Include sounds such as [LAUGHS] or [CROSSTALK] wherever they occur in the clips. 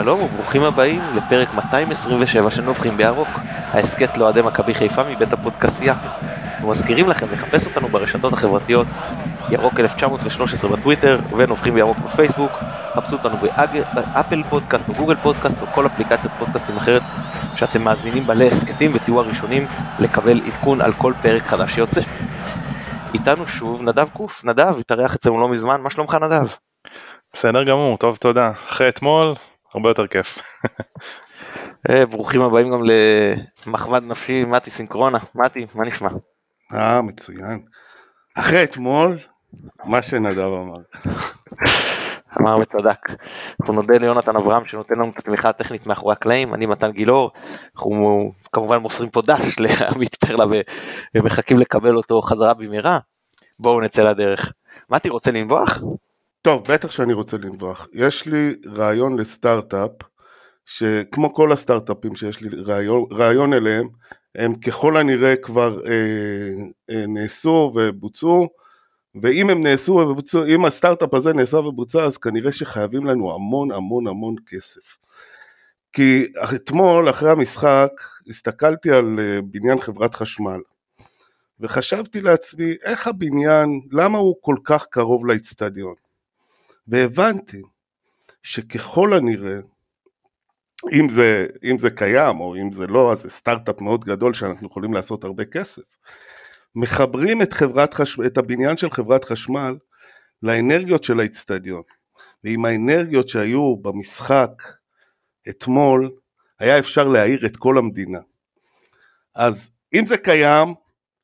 שלום וברוכים הבאים לפרק 227 של נובחים בירוק, ההסכת לאוהדי מכבי חיפה מבית הפודקסייה. אנחנו מזכירים לכם לחפש אותנו ברשתות החברתיות, ירוק 1913 בטוויטר ונובחים בירוק בפייסבוק, חפשו אותנו באפל פודקאסט או גוגל פודקאסט או כל אפליקציית פודקאסטים אחרת שאתם מאזינים בה להסכתים ותהיו הראשונים לקבל עדכון על כל פרק חדש שיוצא. איתנו שוב נדב קוף, נדב התארח אצלנו לא מזמן, מה שלומך נדב? בסדר גמור, טוב תודה. אחרי אתמול, הרבה יותר כיף. [LAUGHS] אה, ברוכים הבאים גם למחמד נפשי, מתי סינקרונה. מתי, מה נשמע? אה, מצוין. אחרי אתמול, מה שנדב אמר. [LAUGHS] אמר וצדק. אנחנו נודה ליונתן אברהם שנותן לנו את התמיכה הטכנית מאחורי הקלעים, אני מתן גילאור, אנחנו כמובן מוסרים פה דש [LAUGHS] לעמית פרלה ומחכים לקבל אותו חזרה במהרה. בואו נצא לדרך. מתי רוצה לנבוח? טוב, בטח שאני רוצה לנבוח. יש לי רעיון לסטארט-אפ, שכמו כל הסטארט-אפים שיש לי רעיון, רעיון אליהם, הם ככל הנראה כבר אה, אה, נעשו ובוצעו, ואם הם נעשו ובוצעו, אם הסטארט-אפ הזה נעשה ובוצע, אז כנראה שחייבים לנו המון המון המון כסף. כי אתמול, אחרי המשחק, הסתכלתי על אה, בניין חברת חשמל, וחשבתי לעצמי, איך הבניין, למה הוא כל כך קרוב לאצטדיון? והבנתי שככל הנראה, אם זה, אם זה קיים או אם זה לא, אז זה סטארט-אפ מאוד גדול שאנחנו יכולים לעשות הרבה כסף. מחברים את, חברת חש... את הבניין של חברת חשמל לאנרגיות של האיצטדיון. ועם האנרגיות שהיו במשחק אתמול, היה אפשר להאיר את כל המדינה. אז אם זה קיים,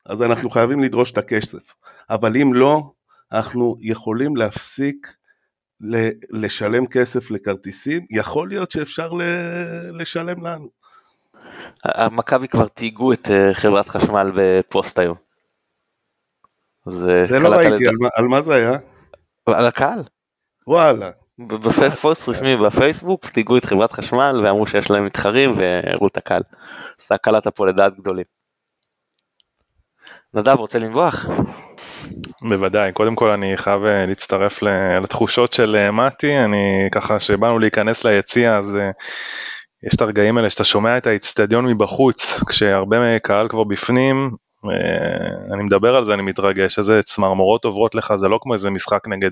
אז אנחנו חייבים לדרוש את הכסף. אבל אם לא, אנחנו יכולים להפסיק לשלם כסף לכרטיסים, יכול להיות שאפשר לשלם לנו. מכבי כבר תהיגו את אה, חברת חשמל בפוסט היום. זה לא ראיתי, על, על מה זה היה? על הקהל. וואלה. בפוסט רשמי בפייסבוק תהיגו את חברת חשמל ואמרו שיש להם מתחרים והראו את הקהל. אז אתה קלעת פה לדעת גדולים. נדב רוצה לנבוח? בוודאי, קודם כל אני חייב אה, להצטרף לתחושות של אה, מתי, אני ככה שבאנו להיכנס ליציע אז אה, יש את הרגעים האלה שאתה שומע את האיצטדיון מבחוץ, כשהרבה קהל כבר בפנים, אני מדבר על זה, אני מתרגש, איזה צמרמורות עוברות לך, זה לא כמו איזה משחק נגד,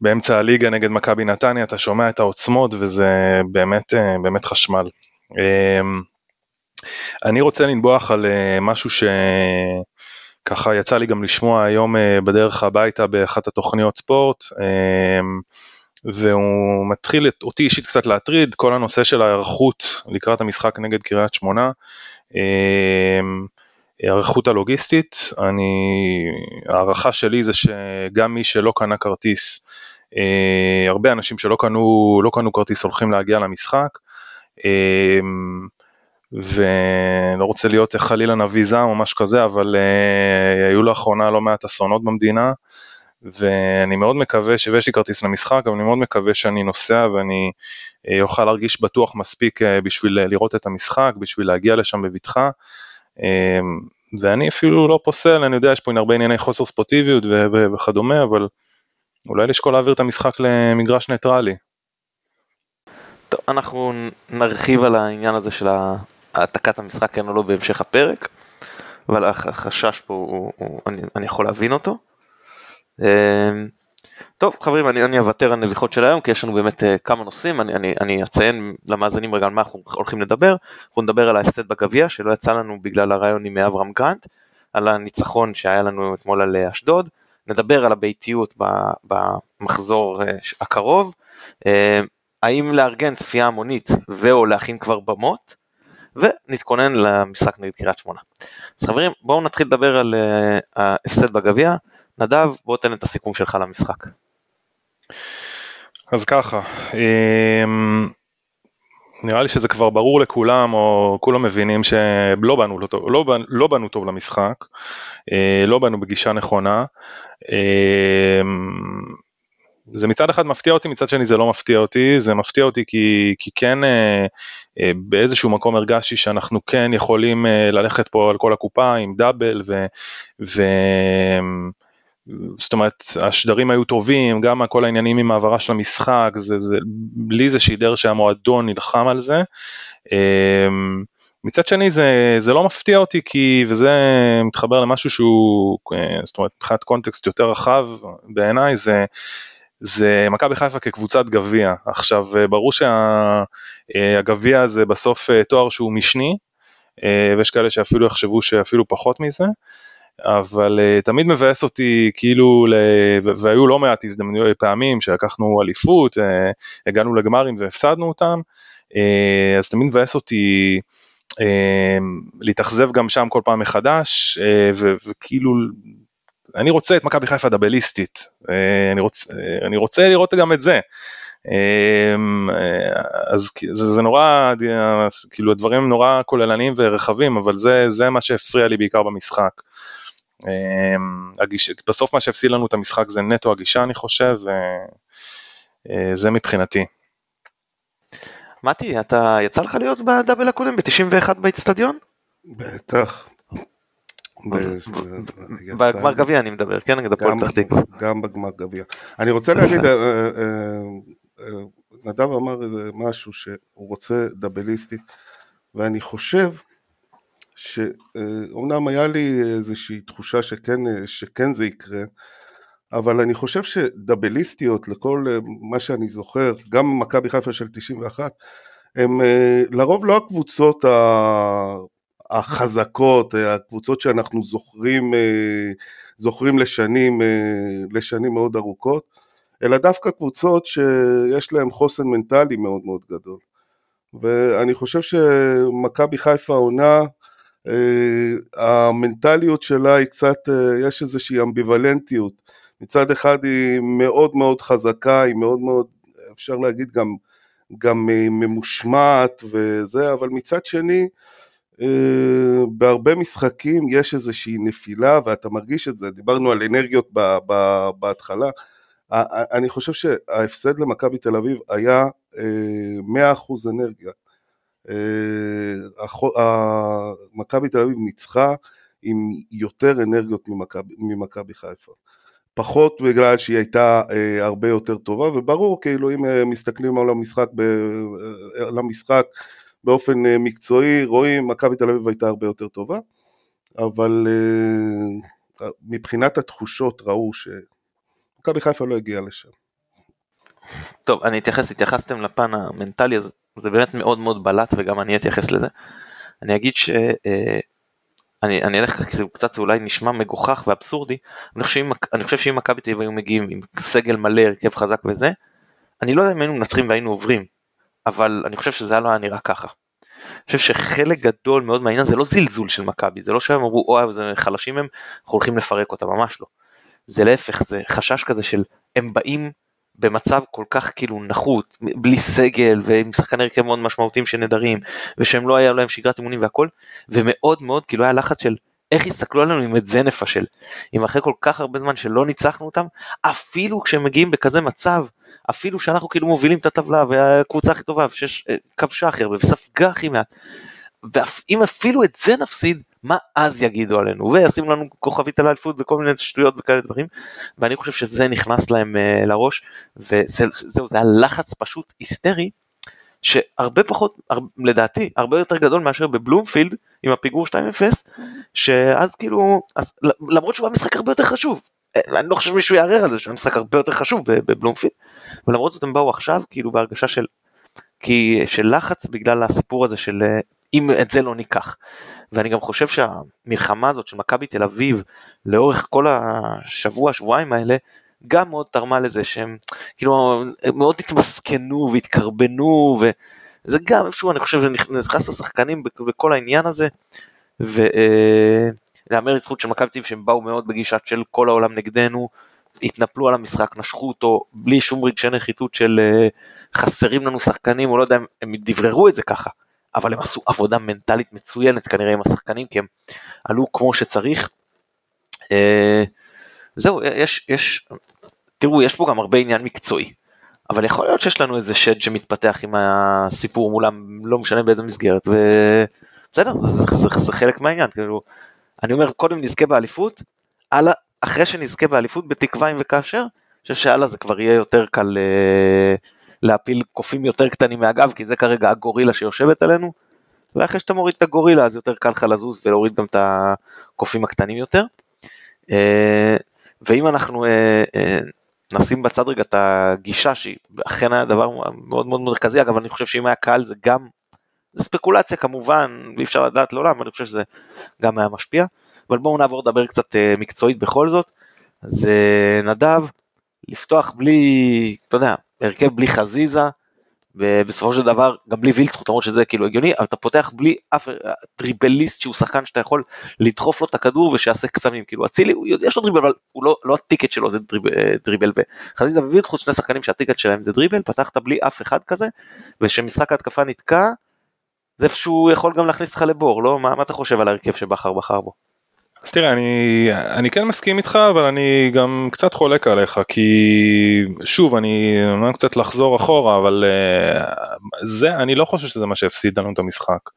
באמצע הליגה נגד מכבי נתניה, אתה שומע את העוצמות וזה באמת, באמת חשמל. אני רוצה לנבוח על משהו ש... ככה יצא לי גם לשמוע היום אה, בדרך הביתה באחת התוכניות ספורט, אמ, והוא מתחיל אותי אישית קצת להטריד, כל הנושא של ההיערכות לקראת המשחק נגד קריית שמונה, אמ, ההיערכות הלוגיסטית, אני, הערכה שלי זה שגם מי שלא קנה כרטיס, אה, הרבה אנשים שלא קנו, לא קנו כרטיס הולכים להגיע למשחק, ולא רוצה להיות חלילה נביא זעם או משהו כזה, אבל uh, היו לאחרונה לא מעט אסונות במדינה, ואני מאוד מקווה, ויש לי כרטיס למשחק, אבל אני מאוד מקווה שאני נוסע ואני uh, אוכל להרגיש בטוח מספיק uh, בשביל לראות את המשחק, בשביל להגיע לשם בבטחה. Uh, ואני אפילו לא פוסל, אני יודע, יש פה הרבה ענייני חוסר ספורטיביות וכדומה, אבל אולי לשקול להעביר את המשחק למגרש ניטרלי. טוב, אנחנו נרחיב על העניין הזה של העתקת המשחק כן או לא בהמשך הפרק, אבל החשש פה, הוא, הוא, אני, אני יכול להבין אותו. אמ, טוב חברים אני, אני אוותר על נביחות של היום כי יש לנו באמת uh, כמה נושאים. אני, אני, אני אציין למאזינים רגע על מה אנחנו הולכים לדבר. אנחנו נדבר על ההפסד בגביע שלא יצא לנו בגלל הרעיון עם אברהם גרנט על הניצחון שהיה לנו אתמול על אה, אשדוד. נדבר על הביתיות במחזור uh, הקרוב. uh, האם לארגן צפייה המונית ו/או להכין כבר במות ונתכונן למשחק נגד קריית שמונה. אז חברים, בואו נתחיל לדבר על uh, ההפסד בגביע. נדב, בוא תן את הסיכום שלך למשחק. אז ככה, אמ, נראה לי שזה כבר ברור לכולם, או כולם מבינים שלא באנו, לא, לא, לא באנו טוב למשחק, אה, לא באנו בגישה נכונה. זה מצד אחד מפתיע אותי, מצד שני זה לא מפתיע אותי, זה מפתיע אותי כי, כי כן אה, אה, באיזשהו מקום הרגשתי שאנחנו כן יכולים אה, ללכת פה על כל הקופה עם דאבל ו, ו, זאת אומרת, השדרים היו טובים, גם כל העניינים עם העברה של המשחק, זה, זה, לי זה שידר שהמועדון נלחם על זה. אמ, מצד שני זה, זה לא מפתיע אותי כי, וזה מתחבר למשהו שהוא, אה, זאת אומרת, מבחינת קונטקסט יותר רחב בעיניי, זה, זה מכבי חיפה כקבוצת גביע. עכשיו, ברור שהגביע אה, זה בסוף אה, תואר שהוא משני, ויש כאלה שאפילו יחשבו שאפילו פחות מזה. אבל תמיד מבאס אותי כאילו, ל... והיו לא מעט הזדמנויות פעמים שלקחנו אליפות, הגענו לגמרים והפסדנו אותם, אז תמיד מבאס אותי להתאכזב גם שם כל פעם מחדש, וכאילו, אני רוצה את מכבי חיפה דאבליסטית, uh, אני, רוצ, uh, אני רוצה לראות גם את זה. אז זה, זה נורא, כאילו הדברים נורא כוללניים ורחבים, אבל זה, זה מה שהפריע לי בעיקר במשחק. הגיש, בסוף מה שהפסיד לנו את המשחק זה נטו הגישה אני חושב, וזה מבחינתי. מתי, אתה יצא לך להיות בדאבל הקודם ב-91 באיצטדיון? בטח. בגמר גביע אני מדבר, כן? נגד הפועל פתח תקווה. גם בגמר גביע. אני רוצה להגיד, אה, אה, אה, נדב אמר משהו שהוא רוצה דאבליסטית, ואני חושב שאומנם היה לי איזושהי תחושה שכן, שכן זה יקרה, אבל אני חושב שדאבליסטיות לכל מה שאני זוכר, גם מכבי חיפה של 91, הם לרוב לא הקבוצות החזקות, הקבוצות שאנחנו זוכרים, זוכרים לשנים, לשנים מאוד ארוכות, אלא דווקא קבוצות שיש להן חוסן מנטלי מאוד מאוד גדול. ואני חושב שמכבי חיפה עונה המנטליות שלה היא קצת, יש איזושהי אמביוולנטיות. מצד אחד היא מאוד מאוד חזקה, היא מאוד מאוד, אפשר להגיד גם, גם ממושמעת וזה, אבל מצד שני, בהרבה משחקים יש איזושהי נפילה ואתה מרגיש את זה, דיברנו על אנרגיות ב, ב, בהתחלה, אני חושב שההפסד למכבי תל אביב היה 100% אנרגיה. אה, מכבי תל אביב ניצחה עם יותר אנרגיות ממכבי חיפה. פחות בגלל שהיא הייתה אה, הרבה יותר טובה, וברור, כאילו אם אה, מסתכלים על המשחק, אה, על המשחק באופן אה, מקצועי, רואים, מכבי תל אביב הייתה הרבה יותר טובה, אבל אה, מבחינת התחושות ראו שמכבי חיפה לא הגיעה לשם. טוב, אני אתייחס, התייחסתם לפן המנטלי, אז זה באמת מאוד מאוד בלט וגם אני אתייחס לזה. אני אגיד ש... אה, אני, אני אלך כי זה קצת אולי נשמע מגוחך ואבסורדי, אני חושב שאם מכבי תל אביב היו מגיעים עם סגל מלא, הרכב חזק וזה, אני לא יודע אם היינו מנצחים והיינו עוברים, אבל אני חושב שזה לא היה נראה ככה. אני חושב שחלק גדול מאוד מהעניין זה לא זלזול של מכבי, זה לא שהם אמרו אוי זה חלשים הם, אנחנו הולכים לפרק אותם, ממש לא. זה להפך, זה חשש כזה של הם באים במצב כל כך כאילו נחות, בלי סגל ועם שחקני הרכב מאוד משמעותיים שנדרים ושהם לא היה להם שגרת אימונים והכל ומאוד מאוד כאילו היה לחץ של איך יסתכלו עלינו אם את זה נפשל, אם אחרי כל כך הרבה זמן שלא ניצחנו אותם, אפילו כשהם מגיעים בכזה מצב, אפילו שאנחנו כאילו מובילים את הטבלה והקבוצה הכי טובה וכבשה הכי הרבה וספגה הכי מעט, ואם אפילו את זה נפסיד, מה אז יגידו עלינו, וישימו לנו כוכבית על האליפות וכל מיני שטויות וכאלה דברים, ואני חושב שזה נכנס להם uh, לראש, וזהו, זה היה לחץ פשוט היסטרי, שהרבה פחות, הרבה, לדעתי, הרבה יותר גדול מאשר בבלומפילד, עם הפיגור 2-0, שאז כאילו, אז, למרות שהוא היה משחק הרבה יותר חשוב, אה, אני לא חושב שמישהו יערער על זה שהוא היה משחק הרבה יותר חשוב בבלומפילד, ולמרות זאת הם באו עכשיו כאילו בהרגשה של, כי, של לחץ בגלל הסיפור הזה של אה, אם את זה לא ניקח. ואני גם חושב שהמלחמה הזאת של מכבי תל אביב לאורך כל השבוע שבועיים האלה גם מאוד תרמה לזה שהם כאילו מאוד התמסכנו והתקרבנו וזה גם איפשהו אני חושב שנכנס לשחקנים בכל העניין הזה ולהמר לזכות של מכבי תל אביב שהם באו מאוד בגישה של כל העולם נגדנו התנפלו על המשחק נשכו אותו בלי שום רגשי נחיתות של אה, חסרים לנו שחקנים או לא יודע הם דבררו את זה ככה. אבל הם עשו עבודה מנטלית מצוינת כנראה עם השחקנים, כי הם עלו כמו שצריך. אה, זהו, יש, יש, תראו, יש פה גם הרבה עניין מקצועי, אבל יכול להיות שיש לנו איזה שד שמתפתח עם הסיפור מולם, לא משנה באיזה מסגרת, ובסדר, זה, זה, זה, זה חלק מהעניין, כאילו, אני אומר, קודם נזכה באליפות, הלאה, אחרי שנזכה באליפות בתקווה אם וכאשר, אני חושב שהלאה זה כבר יהיה יותר קל אה, להפיל קופים יותר קטנים מהגב, כי זה כרגע הגורילה שיושבת עלינו, ואחרי שאתה מוריד את הגורילה אז יותר קל לך לזוז ולהוריד גם את הקופים הקטנים יותר. אה, ואם אנחנו אה, אה, נשים בצד רגע את הגישה שהיא אכן היה דבר מאוד מאוד מרכזי, אגב אני חושב שאם היה קל זה גם, זה ספקולציה כמובן, אי אפשר לדעת לעולם, אני חושב שזה גם היה משפיע, אבל בואו נעבור לדבר קצת מקצועית בכל זאת. אז נדב, לפתוח בלי, אתה יודע, הרכב בלי חזיזה, ובסופו של דבר גם בלי וילצחוט למרות שזה כאילו הגיוני אבל אתה פותח בלי אף טריבליסט שהוא שחקן שאתה יכול לדחוף לו את הכדור ושיעשה קסמים כאילו אצילי שיש לו דריבל אבל הוא לא, לא הטיקט שלו זה דריב, דריבל וחזיזה ווילצחוט שני שחקנים שהטיקט שלהם זה דריבל פתחת בלי אף אחד כזה ושמשחק ההתקפה נתקע זה איפשהו יכול גם להכניס אותך לבור לא מה, מה אתה חושב על ההרכב שבכר בחר בו. אז תראה, אני, אני כן מסכים איתך, אבל אני גם קצת חולק עליך, כי שוב, אני אומר קצת לחזור אחורה, אבל uh, זה, אני לא חושב שזה מה שהפסיד לנו את המשחק.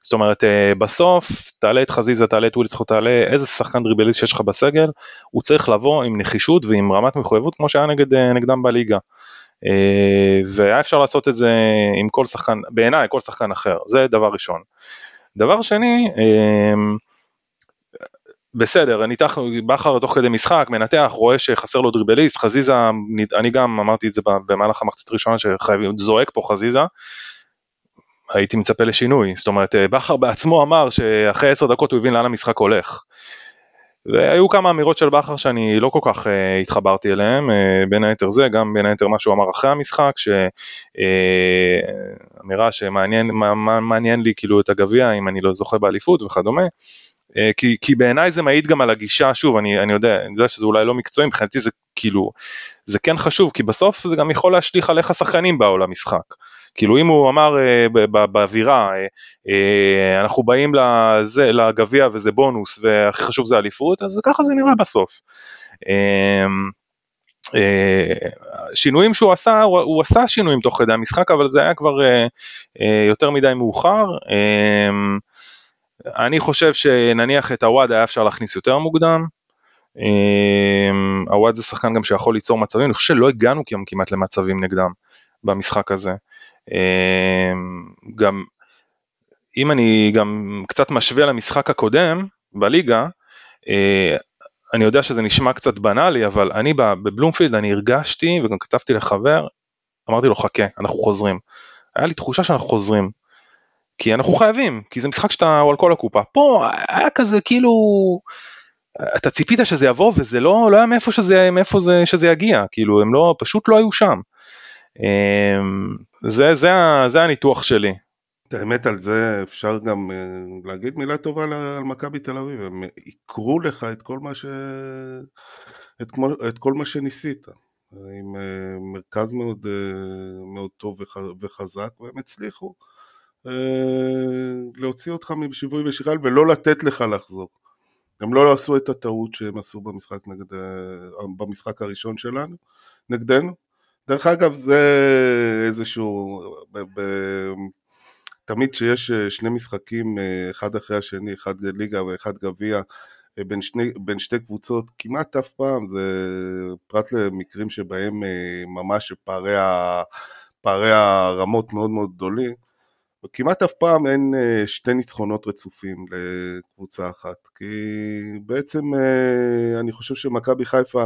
זאת אומרת, uh, בסוף, תעלה את חזיזה, תעלה את ווילסקו, תעלה איזה שחקן דריבליסט שיש לך בסגל, הוא צריך לבוא עם נחישות ועם רמת מחויבות כמו שהיה נגד, uh, נגדם בליגה. והיה אפשר לעשות את זה עם כל שחקן, בעיניי כל שחקן אחר, זה דבר ראשון. דבר שני, בסדר, ניתח, בכר תוך כדי משחק, מנתח, רואה שחסר לו דריבליסט, חזיזה, אני גם אמרתי את זה במהלך המחצית הראשונה שחייבים, זועק פה חזיזה, הייתי מצפה לשינוי, זאת אומרת בכר בעצמו אמר שאחרי עשר דקות הוא הבין לאן המשחק הולך. והיו כמה אמירות של בכר שאני לא כל כך uh, התחברתי אליהן, uh, בין היתר זה, גם בין היתר מה שהוא אמר אחרי המשחק, שאמירה uh, שמעניין מה, מה, מעניין לי כאילו את הגביע אם אני לא זוכה באליפות וכדומה. אה, כי, כי בעיניי זה מעיד גם על הגישה, שוב, אני, אני, יודע, אני יודע שזה אולי לא מקצועי, מבחינתי זה כאילו, זה כן חשוב, כי בסוף זה גם יכול להשליך על איך השחקנים באו למשחק. כאילו אם הוא אמר אה, באווירה, אה, אה, אנחנו באים לגביע וזה בונוס והכי חשוב זה אליפות, אז ככה זה נראה בסוף. אה, אה, שינויים שהוא עשה, הוא, עשה שינויים תוך כדי המשחק, אבל זה היה כבר אה, אה, יותר מדי מאוחר. אה, אני חושב שנניח את הוואד היה אפשר להכניס יותר מוקדם. הוואד אמ, זה שחקן גם שיכול ליצור מצבים, אני חושב שלא הגענו כמעט למצבים נגדם במשחק הזה. אמ, גם אם אני גם קצת משווה למשחק הקודם בליגה, אה, אני יודע שזה נשמע קצת בנאלי, אבל אני בבלומפילד אני הרגשתי וגם כתבתי לחבר, אמרתי לו חכה, אנחנו חוזרים. היה לי תחושה שאנחנו חוזרים. כי אנחנו חייבים, כי זה משחק שאתה על כל הקופה. פה היה כזה כאילו, אתה ציפית שזה יבוא וזה לא, לא היה מאיפה שזה, מאיפה זה, שזה יגיע, כאילו הם לא, פשוט לא היו שם. אמ, זה, זה, זה הניתוח שלי. האמת על זה אפשר גם אה, להגיד מילה טובה על מכבי תל אביב, הם יקרו לך את כל מה ש... את, כמו, את כל מה שניסית. עם אה, מרכז מאוד, אה, מאוד טוב וחזק והם הצליחו. אה, להוציא אותך משיווי ושקל ולא לתת לך לחזור. הם לא עשו את הטעות שהם עשו במשחק, נגד, אה, במשחק הראשון שלנו, נגדנו. דרך אגב זה איזשהו, ב, ב, תמיד כשיש אה, שני משחקים אחד אחרי השני, אחד ליגה ואחד גביע, בין, בין שתי קבוצות, כמעט אף פעם, זה פרט למקרים שבהם ממש פערי, ה, פערי הרמות מאוד מאוד גדולים, וכמעט אף פעם אין אה, שתי ניצחונות רצופים לקבוצה אחת, כי בעצם אה, אני חושב שמכבי חיפה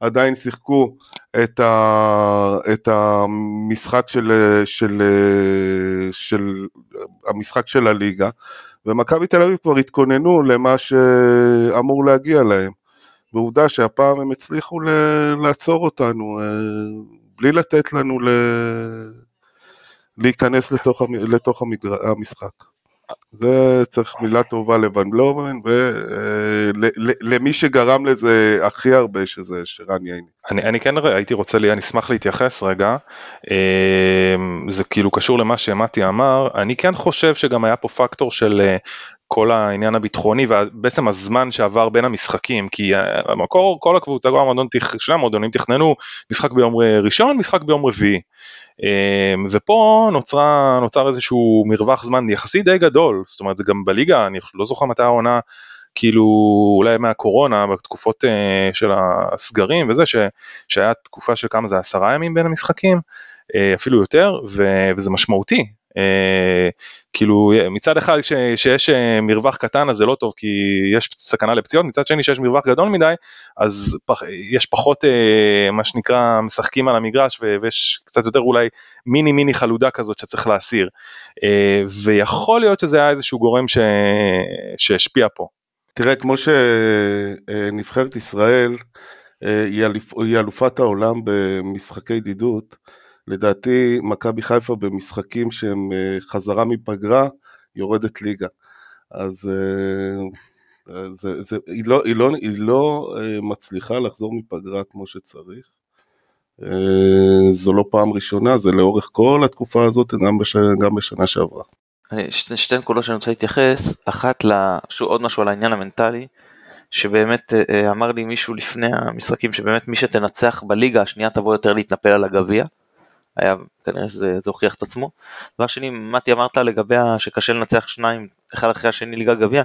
עדיין שיחקו את, ה, את המשחק של, של, של, המשחק של הליגה, ומכבי תל אביב כבר התכוננו למה שאמור להגיע להם. ועובדה שהפעם הם הצליחו לעצור אותנו אה, בלי לתת לנו. להיכנס לתוך, לתוך המגר... המשחק. זה צריך מילה טובה לוון בלומן ולמי אה, שגרם לזה הכי הרבה שזה שרן ייני. אני, אני כן הייתי רוצה, לי, אני אשמח להתייחס רגע, אה, זה כאילו קשור למה שמתי אמר, אני כן חושב שגם היה פה פקטור של אה, כל העניין הביטחוני ובעצם הזמן שעבר בין המשחקים כי המקור כל הקבוצה כל המועדון שני המועדונים תכננו משחק ביום ראשון משחק ביום רביעי. אמ, ופה נוצרה, נוצר איזשהו מרווח זמן יחסית די גדול, זאת אומרת זה גם בליגה, אני לא זוכר מתי העונה כאילו אולי מהקורונה, בתקופות uh, של הסגרים וזה, ש, שהיה תקופה של כמה זה עשרה ימים בין המשחקים, uh, אפילו יותר, ו, וזה משמעותי, כאילו מצד אחד ש, שיש uh, מרווח קטן אז זה לא טוב כי יש סכנה לפציעות, מצד שני שיש מרווח גדול מדי אז פח, יש פחות uh, מה שנקרא משחקים על המגרש ו, ויש קצת יותר אולי מיני מיני חלודה כזאת שצריך להסיר ויכול להיות שזה היה איזשהו גורם ש, שהשפיע פה. תראה כמו שנבחרת ישראל היא אלופת העולם במשחקי ידידות לדעתי מכבי חיפה במשחקים שהם אה, חזרה מפגרה יורדת ליגה. אז אה, זה, זה, היא, לא, היא, לא, היא לא אה, מצליחה לחזור מפגרה כמו שצריך. זו לא פעם ראשונה, זה לאורך כל התקופה הזאת, גם, בש, גם בשנה שעברה. שתי, שתי נקודות שאני רוצה להתייחס, אחת, שוב עוד משהו על העניין המנטלי, שבאמת אמר לי מישהו לפני המשחקים, שבאמת מי שתנצח בליגה השנייה תבוא יותר להתנפל על הגביע. היה, כנראה שזה הוכיח את עצמו. דבר שני, מתי אמרת לגבי שקשה לנצח שניים, אחד אחרי השני ליגה גביע,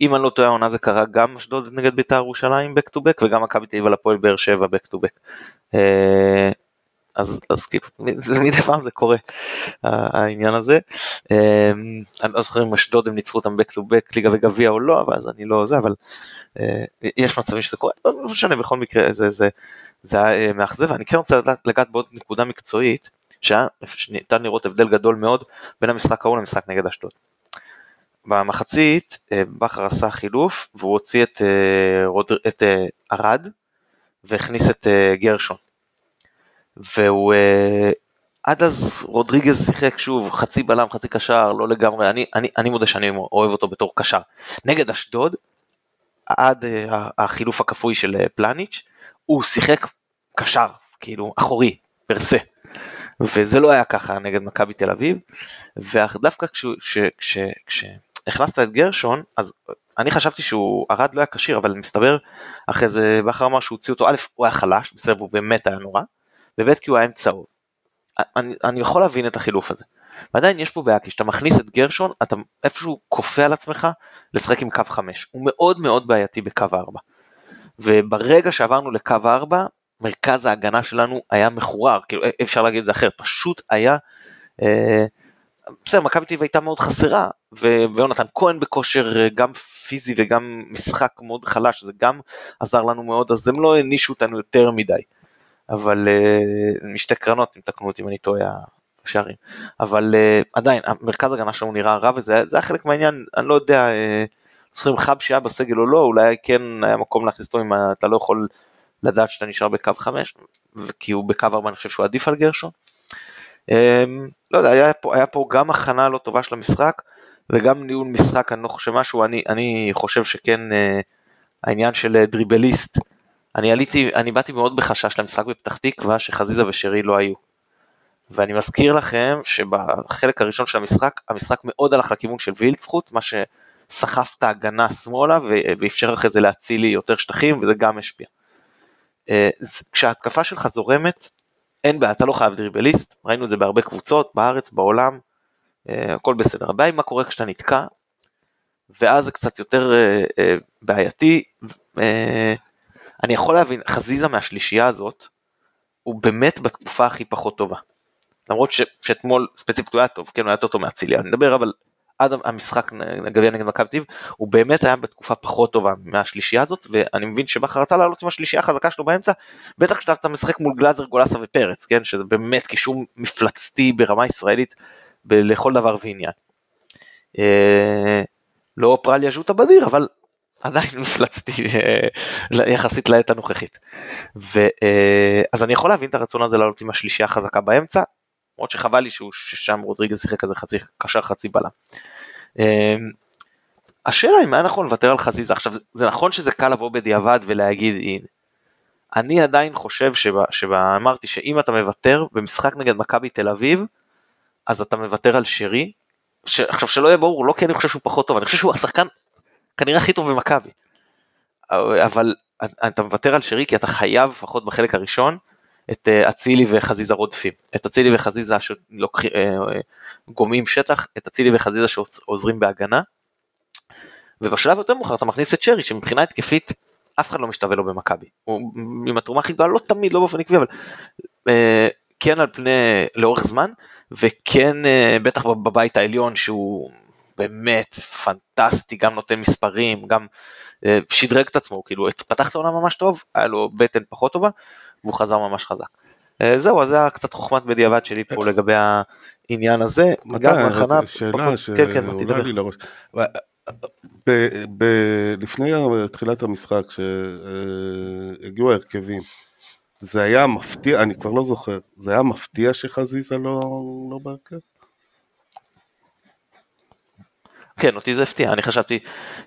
אם אני לא טועה העונה זה קרה גם אשדוד נגד בית"ר ירושלים back to back וגם מכבי תל אביב על הפועל באר שבע back to back. אה, אז, אז כאילו, [LAUGHS] מדי פעם זה קורה, העניין הזה. אה, אני לא זוכר אם אשדוד הם ניצחו אותם back to back ליגה וגביע או לא, אבל אני לא זה, אבל אה, יש מצבים שזה קורה, לא משנה, בכל מקרה זה, זה, זה היה מאכזב, ואני כן רוצה לגעת בעוד נקודה מקצועית, שהיה ניתן לראות הבדל גדול מאוד בין המשחק ההוא למשחק נגד אשדוד. במחצית אה, בכר עשה חילוף והוא הוציא את, אה, אה, ארד והכניס את גרשון. והוא עד אז רודריגז שיחק שוב חצי בלם חצי קשר לא לגמרי אני, אני, אני מודה שאני אוהב אותו בתור קשר. נגד אשדוד עד החילוף הכפוי של פלניץ' הוא שיחק קשר כאילו אחורי פרסה. וזה לא היה ככה נגד מכבי תל אביב, ודווקא כשהכנסת את גרשון, אז אני חשבתי שהוא, ארד לא היה כשיר, אבל מסתבר, אחרי זה בכר אמר שהוא הוציא אותו, א', הוא היה חלש, בסדר, הוא באמת היה נורא, וב', כי הוא היה עם צהוב. אני, אני יכול להבין את החילוף הזה. ועדיין יש פה בעיה, כי כשאתה מכניס את גרשון, אתה איפשהו כופה על עצמך לשחק עם קו 5. הוא מאוד מאוד בעייתי בקו 4. וברגע שעברנו לקו 4, מרכז ההגנה שלנו היה מחורר, כאילו אי אפשר להגיד את זה אחרת, פשוט היה, אה, בסדר, מכבי אביב הייתה מאוד חסרה, ויונתן כהן בכושר אה, גם פיזי וגם משחק מאוד חלש, זה גם עזר לנו מאוד, אז הם לא הענישו אותנו יותר מדי. אבל אה, משתי קרנות, אם תקנו אותי אם אני טועה, השערים. אבל אה, עדיין, מרכז ההגנה שלנו נראה רע, וזה היה חלק מהעניין, אני לא יודע, אה, זוכרים חב שהיה בסגל או לא, אולי כן היה מקום להכניס אותו אם אתה לא יכול לדעת שאתה נשאר בקו 5, כי הוא בקו 4 אני חושב שהוא עדיף על גרשון. אמ, לא יודע, היה פה, היה פה גם הכנה לא טובה של המשחק וגם ניהול משחק, אני לא חושב משהו, אני, אני חושב שכן אה, העניין של אה, דריבליסט, אני עליתי, אני באתי מאוד בחשש למשחק בפתח תקווה שחזיזה ושרי לא היו. ואני מזכיר לכם שבחלק הראשון של המשחק, המשחק מאוד הלך לכיוון של וילצחוט, מה שסחף את ההגנה שמאלה ואפשר אחרי זה להציל לי יותר שטחים וזה גם השפיע. אה, כשההתקפה שלך זורמת, אין בעיה, אתה לא חייב דריבליסט, ראינו את זה בהרבה קבוצות, בארץ, בעולם, אה, הכל בסדר. הבעיה היא מה קורה כשאתה נתקע, ואז זה קצת יותר אה, בעייתי. אני יכול להבין, חזיזה מהשלישייה הזאת, הוא באמת בתקופה הכי פחות טובה. למרות שאתמול ספציפית הוא היה טוב, כן, הוא היה יותר טוב מאציליה, אני מדבר אבל עד המשחק גביע נגד מכבי תל הוא באמת היה בתקופה פחות טובה מהשלישייה הזאת, ואני מבין שבכר רצה לעלות עם השלישייה החזקה שלו באמצע, בטח כשאתה משחק מול גלאזר, גולסה ופרץ, כן, שזה באמת קישור מפלצתי ברמה ישראלית לכל דבר ועניין. אה, לא פרליה ז'וטה בדיר, אבל עדיין מפלצתי אה, יחסית לעת הנוכחית. ו, אה, אז אני יכול להבין את הרצון הזה לעלות עם השלישייה החזקה באמצע, למרות שחבל לי שהוא ששם רודריגז שיחק כזה חצי קשר חצי בלם. אמ, השאלה אם היה נכון לוותר על חזיזה, עכשיו זה נכון שזה קל לבוא בדיעבד ולהגיד הנה. אני עדיין חושב שאמרתי שאם אתה מוותר במשחק נגד מכבי תל אביב, אז אתה מוותר על שרי, ש... עכשיו שלא יהיה ברור, לא כי אני חושב שהוא פחות טוב, אני חושב שהוא השחקן כנראה הכי טוב במכבי. אבל אתה מוותר על שרי כי אתה חייב, לפחות בחלק הראשון, את אה, אצילי וחזיזה רודפים, את אצילי וחזיזה שגומעים אה, שטח, את אצילי וחזיזה שעוזרים בהגנה, ובשלב יותר מאוחר אתה מכניס את שרי שמבחינה התקפית אף אחד לא משתווה לו במכבי. הוא עם התרומה הכי גדולה, לא תמיד, לא באופן עקבי, אבל אה, כן על פני, לאורך זמן, וכן בטח בבית העליון שהוא באמת פנטסטי, גם נותן מספרים, גם אה, שדרג את עצמו, כאילו פתח את העונה ממש טוב, היה לו בטן פחות טובה, והוא חזר ממש חזק. אה, זהו, אז זה היה קצת חוכמת בדיעבד שלי פה לגבי העניין הזה. מתי, שאלה שעולה לי לראש. לפני תחילת המשחק, כשהגיעו ההרכבים, זה היה מפתיע, אני כבר לא זוכר, זה היה מפתיע שחזיזה לא, לא בהרכב? כן, אותי זה הפתיע, אני חשבתי,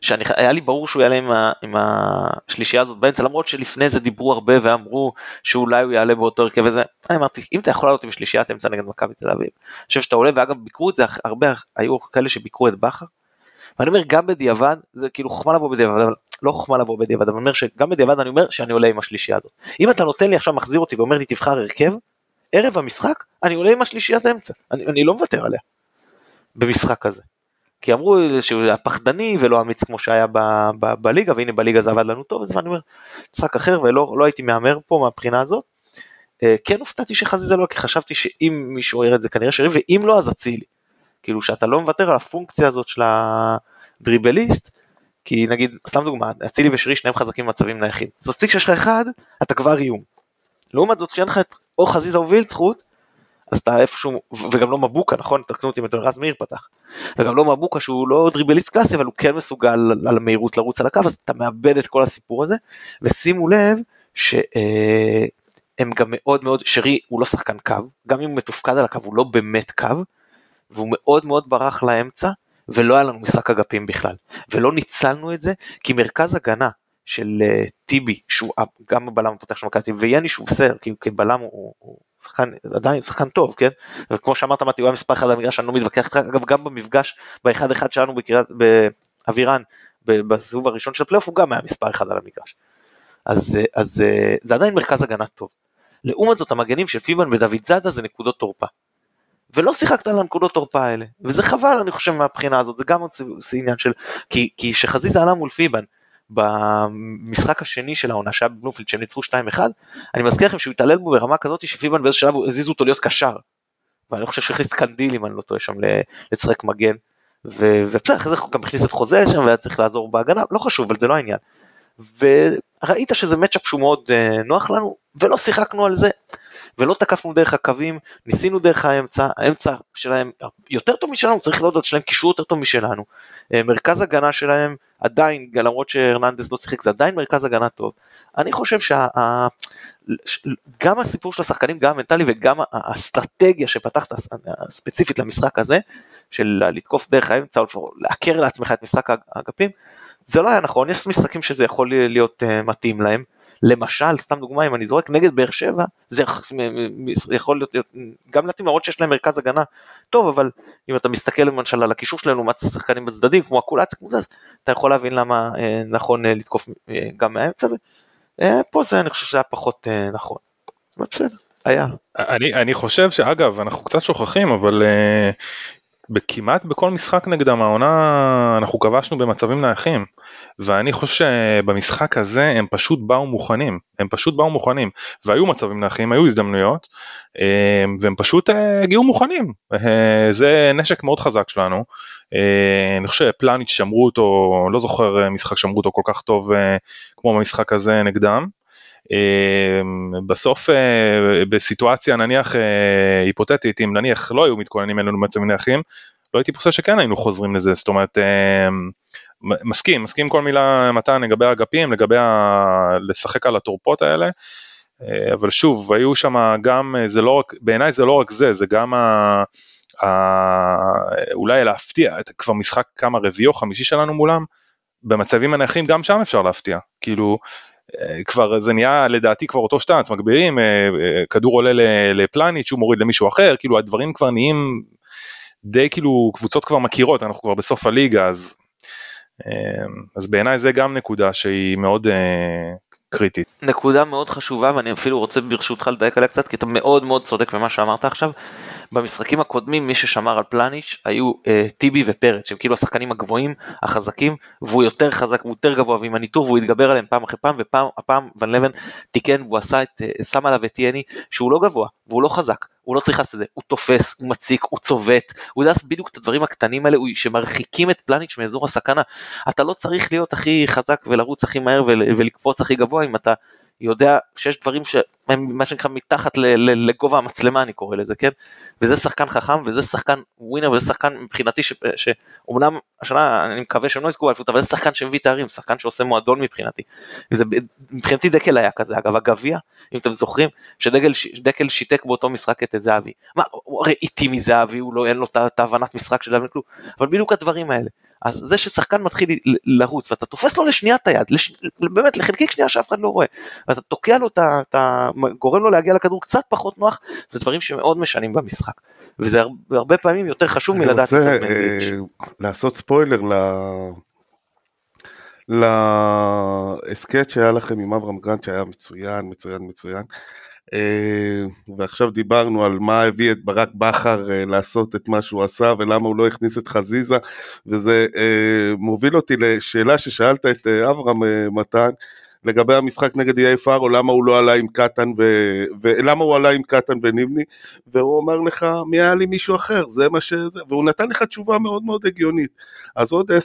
שהיה לי ברור שהוא יעלה עם, ה, עם השלישייה הזאת באמצע, למרות שלפני זה דיברו הרבה ואמרו שאולי הוא יעלה באותו הרכב וזה, אני אמרתי, אם אתה יכול לעלות עם שלישיית אמצע נגד מכבי תל אביב, אני חושב שאתה עולה, ואגב ביקרו את זה, הרבה היו כאלה שביקרו את בכר, ואני אומר גם בדיעבד, זה כאילו חוכמה לבוא בדיעבד, אבל לא חוכמה לבוא בדיעבד, אבל אני אומר שגם בדיעבד אני אומר שאני עולה עם השלישייה הזאת. אם אתה נותן לי עכשיו מחזיר אותי ואומר לי תבחר הרכב, ערב המשחק אני עולה עם השלישיית האמצע, אני, אני לא מוותר עליה במשחק הזה. כי אמרו שהוא היה פחדני ולא אמיץ כמו שהיה בליגה, והנה בליגה זה עבד לנו טוב, אז אני אומר, משחק אחר ולא לא הייתי מהמר פה מהבחינה הזאת. אה, כן הופתעתי שחזיזה לא, כי חשבתי שאם מישהו יראה את זה כנראה שרי, ואם לא אז אצילי. כאילו שאתה לא מוותר על הפונקציה הזאת של הדריבליסט, כי נגיד, סתם דוגמא, אצילי ושרי שניהם חזקים במצבים נייחים. אז מספיק שיש לך אחד, אתה כבר איום. לעומת זאת, כשאין לך את או חזיזה או וילצחוט, אז אתה איפשהו, וגם לא מבוקה, נכון? תקנו אותי אם רז מאיר פתח. וגם לא מבוקה שהוא לא דריבליסט קלאסי, אבל הוא כן מסוגל על המהירות לרוץ על הקו, אז אתה מאבד את כל הסיפור הזה. ושימו לב שהם אה, גם מאוד מאוד, שרי הוא לא שחקן קו, גם אם הוא מתופקד על הקו הוא לא באמת קו, והוא מאוד מאוד ברח לאמצע, ולא היה לנו משחק אגפים בכלל. ולא ניצלנו את זה, כי מרכז הגנה של uh, טיבי, שהוא גם הבלם הפותח של מכבי ויאני שהוא בסדר, כי כבלם הוא, הוא שחקן, עדיין שחקן טוב, כן? וכמו שאמרת, מתי, הוא היה מספר אחד במגרש, אני לא מתווכח איתך, אגב, גם במפגש, באחד אחד שלנו בקריאת, באבירן, בסיבוב הראשון של הפלייאוף, הוא גם היה מספר אחד על המגרש. אז, אה, אז אה, זה עדיין מרכז הגנה טוב. לעומת זאת, המגנים של פיבן ודוד זאדה זה נקודות תורפה. ולא שיחקת על הנקודות תורפה האלה, וזה חבל אני חושב מהבחינה הזאת, זה גם עוד עניין של, כי כשחזיזה עלה מול פיבן, במשחק השני של העונה שהיה בבלומפילד שהם ניצחו 2-1, אני מזכיר לכם שהוא התעלל בו ברמה כזאת שפיבן באיזה שלב הזיזו אותו להיות קשר. ואני חושב שהכניס קנדיל אם אני לא טועה שם לשחק מגן. ובסדר, אחרי זה הוא גם הכניס את חוזה שם והיה צריך לעזור בהגנה, לא חשוב, אבל זה לא העניין. וראית שזה מצ'אפ שהוא מאוד uh, נוח לנו, ולא שיחקנו על זה. ולא תקפנו דרך הקווים, ניסינו דרך האמצע, האמצע שלהם יותר טוב משלנו, צריך להודות שלהם קישור יותר טוב משלנו. אה, מרכז הגנה שלהם עדיין, למרות שהרננדס לא שיחק, זה עדיין מרכז הגנה טוב. אני חושב שגם. הסיפור של השחקנים, גם המנטלי וגם האסטרטגיה שפתחת ספציפית למשחק הזה, של לתקוף דרך האמצע, או לעקר לעצמך את משחק האגפים, זה לא היה נכון, יש משחקים שזה יכול להיות אה, מתאים להם. למשל, סתם דוגמה, אם אני זורק נגד באר שבע, זה יכול להיות גם למרות שיש להם מרכז הגנה טוב, אבל אם אתה מסתכל למשל על הקישור שלנו לעומת השחקנים בצדדים, כמו הקולציה, כמו זה, אתה יכול להבין למה אה, נכון אה, לתקוף אה, גם מהאמצע, פה זה אני חושב שזה היה פחות נכון. בסדר, היה. אני, אני חושב שאגב, אנחנו קצת שוכחים, אבל כמעט בכל משחק נגדם העונה אנחנו כבשנו במצבים נייחים. ואני חושב שבמשחק הזה הם פשוט באו מוכנים הם פשוט באו מוכנים. והיו מצבים נייחים היו הזדמנויות אה, והם פשוט אה, הגיעו מוכנים. אה, זה נשק מאוד חזק שלנו. אני חושב שפלניץ' שמרו אותו לא זוכר משחק שמרו אותו כל כך טוב כמו במשחק הזה נגדם בסוף בסיטואציה נניח היפותטית אם נניח לא היו מתכוננים אלינו מצבים נייחים לא הייתי חושב שכן היינו חוזרים לזה, זאת אומרת, אה, מסכים, מסכים כל מילה מתן לגבי האגפים, לגבי ה... לשחק על התורפות האלה, אה, אבל שוב, היו שם גם, אה, זה לא רק, בעיניי זה לא רק זה, זה גם ה... ה... אולי להפתיע, כבר משחק כמה רביעי או חמישי שלנו מולם, במצבים הנייחים גם שם אפשר להפתיע, כאילו, כבר זה נהיה לדעתי כבר אותו שטאנץ, מגבירים, כדור עולה לפלניץ', הוא מוריד למישהו אחר, כאילו הדברים כבר נהיים די כאילו קבוצות כבר מכירות, אנחנו כבר בסוף הליגה, אז, אז בעיניי זה גם נקודה שהיא מאוד אה, קריטית. נקודה מאוד חשובה ואני אפילו רוצה ברשותך לדייק עליה קצת כי אתה מאוד מאוד צודק במה שאמרת עכשיו. במשחקים הקודמים מי ששמר על פלניץ' היו אה, טיבי ופרץ שהם כאילו השחקנים הגבוהים החזקים והוא יותר חזק והוא יותר גבוה ועם הניטור והוא התגבר עליהם פעם אחרי פעם ופעם הפעם ון לבן תיקן והוא עשה את אה, שם עליו את יני שהוא לא גבוה והוא לא חזק הוא לא צריך לעשות את זה הוא תופס הוא מציק הוא צובט הוא יודע בדיוק את הדברים הקטנים האלה שמרחיקים את פלניץ' מאזור הסכנה. אתה לא צריך להיות הכי חזק ולרוץ הכי מהר ולקפוץ הכי גבוה אם אתה יודע שיש דברים שהם מה שנקרא מתחת לגובה המצלמה אני קורא לזה כן? וזה שחקן חכם וזה שחקן ווינר וזה שחקן מבחינתי שאומנם השנה אני מקווה שהם לא יזכו באליפות אבל זה שחקן שמביא תארים שחקן שעושה מועדון מבחינתי. וזה מבחינתי דקל היה כזה. אגב הגביע אם אתם זוכרים שדקל שיתק באותו משחק את זהבי. מה הוא הרי איטי מזהבי הוא לא אין לו את ההבנת משחק של זהבי אבל בדיוק הדברים האלה אז זה ששחקן מתחיל לרוץ ואתה תופס לו לשנייה את היד, לש... באמת לחלקיק שנייה שאף אחד לא רואה, ואתה תוקע לו, אתה גורם לו להגיע לכדור קצת פחות נוח, זה דברים שמאוד משנים במשחק. וזה הרבה פעמים יותר חשוב מלדעת אני רוצה אה, לעשות ספוילר ל... להסכת שהיה לכם עם אברהם גרנט שהיה מצוין, מצוין, מצוין. אה, ועכשיו דיברנו על מה הביא את ברק בכר אה, לעשות את מה שהוא עשה ולמה הוא לא הכניס את חזיזה וזה אה, מוביל אותי לשאלה ששאלת את אברהם מתן לגבי המשחק נגד איי פארו למה הוא לא עלה עם קטן ו... ולמה הוא עלה עם קטן וניבני? והוא אומר לך מי היה לי מישהו אחר? זה מה שזה והוא נתן לך תשובה מאוד מאוד הגיונית. אז עוד 10-20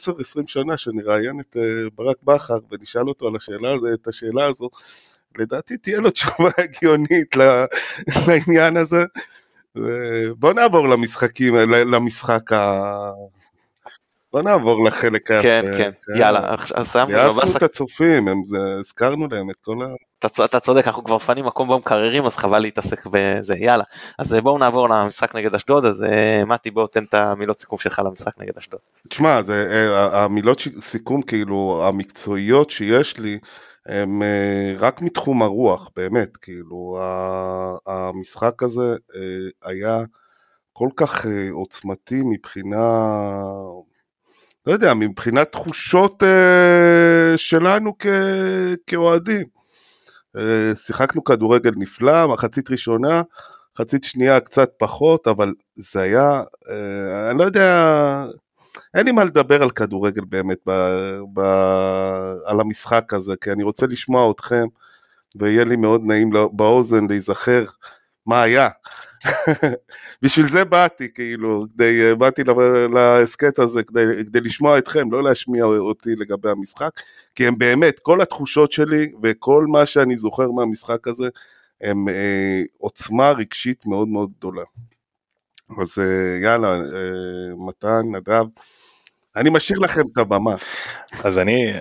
שנה שנראיין את ברק בכר ונשאל אותו על השאלה, את השאלה הזו לדעתי תהיה לו תשובה [LAUGHS] הגיונית לעניין הזה. בוא נעבור למשחקים, למשחק ה... בוא נעבור לחלק היפה. כן, כן, כן, יאללה, אז סיימנו. יעשנו את הצופים, הזכרנו להם את כל ה... אתה צודק, אנחנו כבר מפנים מקום במקררים, אז חבל להתעסק בזה, יאללה. אז בואו נעבור למשחק נגד אשדוד, אז אה, מתי בוא תן את המילות סיכום שלך למשחק נגד אשדוד. תשמע, אה, המילות סיכום כאילו המקצועיות שיש לי, הם אה, רק מתחום הרוח, באמת, כאילו, המשחק הזה אה, היה כל כך אה, עוצמתי מבחינה, לא יודע, מבחינת תחושות שלנו כאוהדים. שיחקנו כדורגל נפלא, מחצית ראשונה, מחצית שנייה קצת פחות, אבל זה היה, אני לא יודע, אין לי מה לדבר על כדורגל באמת, ב, ב, על המשחק הזה, כי אני רוצה לשמוע אתכם, ויהיה לי מאוד נעים באוזן להיזכר מה היה. [LAUGHS] בשביל זה באתי, כאילו, כדי, באתי להסכת הזה כדי, כדי לשמוע אתכם, לא להשמיע אותי לגבי המשחק, כי הם באמת, כל התחושות שלי וכל מה שאני זוכר מהמשחק הזה, הם אה, עוצמה רגשית מאוד מאוד גדולה. אז אה, יאללה, אה, מתן, נדב, אני משאיר לכם את הבמה. אז אני,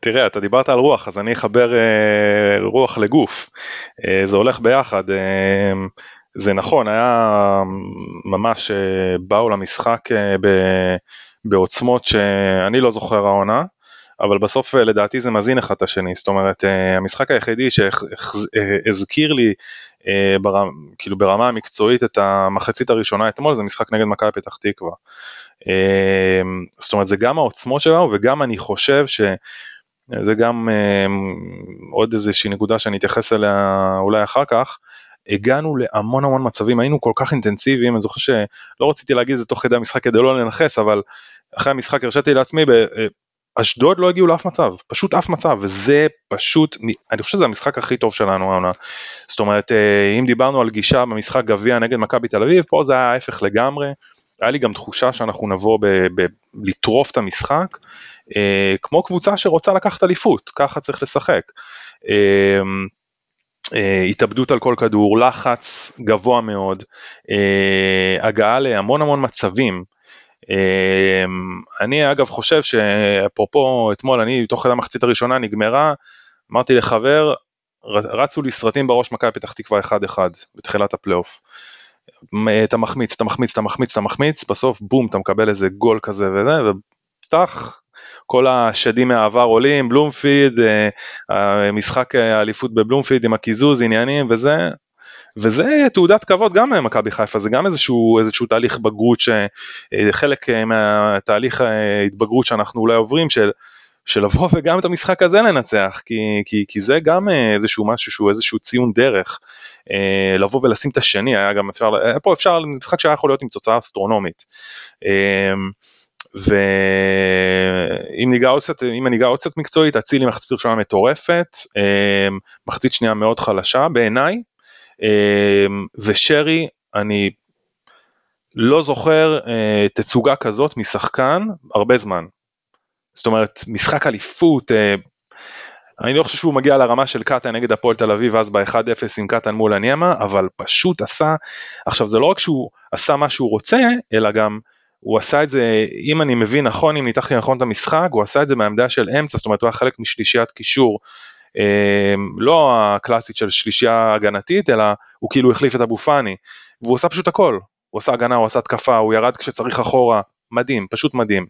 תראה, אתה דיברת על רוח, אז אני אחבר אה, רוח לגוף. זה הולך ביחד. זה נכון, היה ממש, באו למשחק בעוצמות שאני לא זוכר העונה. אבל בסוף אה, לדעתי זה מזין אחד את השני, זאת אומרת אה, המשחק היחידי שהזכיר לי אה, ברמה, כאילו ברמה המקצועית את המחצית הראשונה אתמול זה משחק נגד מכבי פתח תקווה. זאת אומרת זה גם העוצמות שלנו וגם אני חושב שזה גם עוד איזושהי נקודה שאני אתייחס אליה אולי אחר כך. הגענו להמון המון מצבים היינו כל כך אינטנסיביים אני זוכר שלא רציתי להגיד את זה תוך כדי המשחק כדי לא לנכס אבל אחרי המשחק הרשיתי לעצמי אשדוד לא הגיעו לאף מצב, פשוט אף מצב, וזה פשוט, אני חושב שזה המשחק הכי טוב שלנו העונה. זאת אומרת, אה, אם דיברנו על גישה במשחק גביע נגד מכבי תל אביב, פה זה היה ההפך לגמרי. היה לי גם תחושה שאנחנו נבוא לטרוף את המשחק, אה, כמו קבוצה שרוצה לקחת אליפות, ככה צריך לשחק. אה, אה, התאבדות על כל כדור, לחץ גבוה מאוד, אה, הגעה להמון המון מצבים. אמ, אני אגב חושב שאפרופו אתמול אני תוך כדי המחצית הראשונה נגמרה, אמרתי לחבר, רצו לי סרטים בראש מכבי פתח תקווה 1-1 בתחילת הפלייאוף. אתה מחמיץ, אתה מחמיץ, אתה מחמיץ, אתה מחמיץ, בסוף בום אתה מקבל איזה גול כזה וזה, ופתח, כל השדים מהעבר עולים, בלומפיד, אה, משחק האליפות בבלומפיד עם הקיזוז, עניינים וזה, וזה תעודת כבוד גם למכבי חיפה, זה גם איזשהו, איזשהו תהליך בגרות, שחלק אה, מהתהליך ההתבגרות שאנחנו אולי עוברים, של של לבוא [LAUGHS] וגם את המשחק הזה לנצח, כי, כי, כי זה גם אה, איזשהו משהו שהוא איזשהו ציון דרך, אה, לבוא ולשים את השני, היה גם אפשר, היה פה אפשר, משחק שהיה יכול להיות עם תוצאה אסטרונומית. אה, ואם ניגע עוד קצת, אם אני אגע עוד קצת מקצועית, אצילי מחצית ראשונה מטורפת, אה, מחצית שנייה מאוד חלשה בעיניי, אה, ושרי, אני לא זוכר אה, תצוגה כזאת משחקן הרבה זמן. זאת אומרת, משחק אליפות, אה, אני לא חושב שהוא מגיע לרמה של קטן נגד הפועל תל אביב אז ב-1-0 עם קטן מול הניאמה, אבל פשוט עשה, עכשיו זה לא רק שהוא עשה מה שהוא רוצה, אלא גם הוא עשה את זה, אם אני מבין נכון, אם ניתחתי נכון את המשחק, הוא עשה את זה מהעמדה של אמצע, זאת אומרת הוא היה חלק משלישיית קישור, לא הקלאסית של שלישייה הגנתית, אלא הוא כאילו החליף את אבו פאני, והוא עשה פשוט הכל, הוא עשה הגנה, הוא עשה התקפה, הוא ירד כשצריך אחורה, מדהים, פשוט מדהים.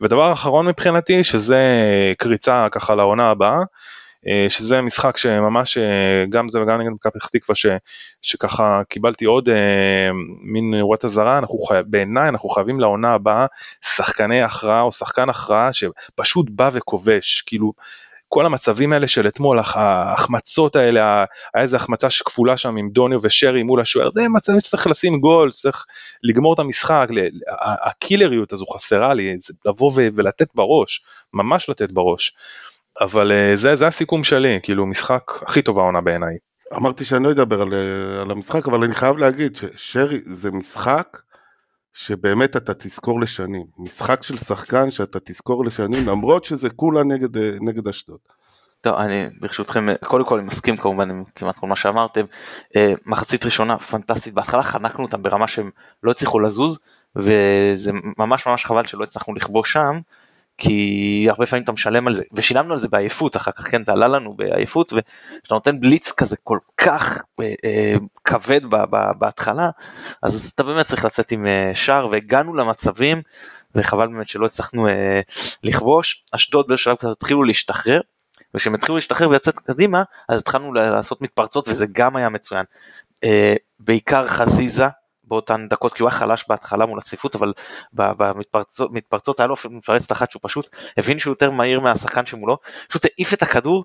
ודבר אחרון מבחינתי, שזה קריצה ככה לעונה הבאה, אה, שזה משחק שממש, אה, גם זה וגם נגד מכבי פתח תקווה, שככה קיבלתי עוד אה, מין נורת אזהרה. בעיניי אנחנו חייבים לעונה הבאה שחקני הכרעה או שחקן הכרעה שפשוט בא וכובש, כאילו כל המצבים האלה של אתמול, ההחמצות האלה, היה איזה החמצה כפולה שם עם דוניו ושרי מול השוער, זה מצבים שצריך לשים גול, צריך לגמור את המשחק, הקילריות הזו חסרה לי, לבוא ולתת בראש, ממש לתת בראש. אבל אה, זה, זה הסיכום שלי, כאילו משחק הכי טוב העונה בעיניי. אמרתי שאני לא אדבר על, אה, על המשחק, אבל אני חייב להגיד ששרי זה משחק שבאמת אתה תזכור לשנים. משחק של שחקן שאתה תזכור לשנים, למרות שזה כולה נגד, אה, נגד אשדוד. טוב, אני ברשותכם, קודם כל אני מסכים כמובן עם כמעט כל מה שאמרתם. מחצית ראשונה פנטסטית, בהתחלה חנקנו אותם ברמה שהם לא הצליחו לזוז, וזה ממש ממש חבל שלא הצלחנו לכבוש שם. כי הרבה פעמים אתה משלם על זה, ושילמנו על זה בעייפות אחר כך, כן, זה עלה לנו בעייפות, וכשאתה נותן בליץ כזה כל כך אה, אה, כבד ב, ב, בהתחלה, אז אתה באמת צריך לצאת עם אה, שער, והגענו למצבים, וחבל באמת שלא הצלחנו אה, לכבוש, אשדוד בשלב כזה התחילו להשתחרר, וכשהם התחילו להשתחרר ולצאת קדימה, אז התחלנו לעשות מתפרצות, וזה גם היה מצוין. אה, בעיקר חזיזה, באותן דקות, כי הוא היה חלש בהתחלה מול הצפיפות, אבל במתפרצות היה לו מתפרצת אחת שהוא פשוט הבין שהוא יותר מהיר מהשחקן שמולו, פשוט העיף את הכדור,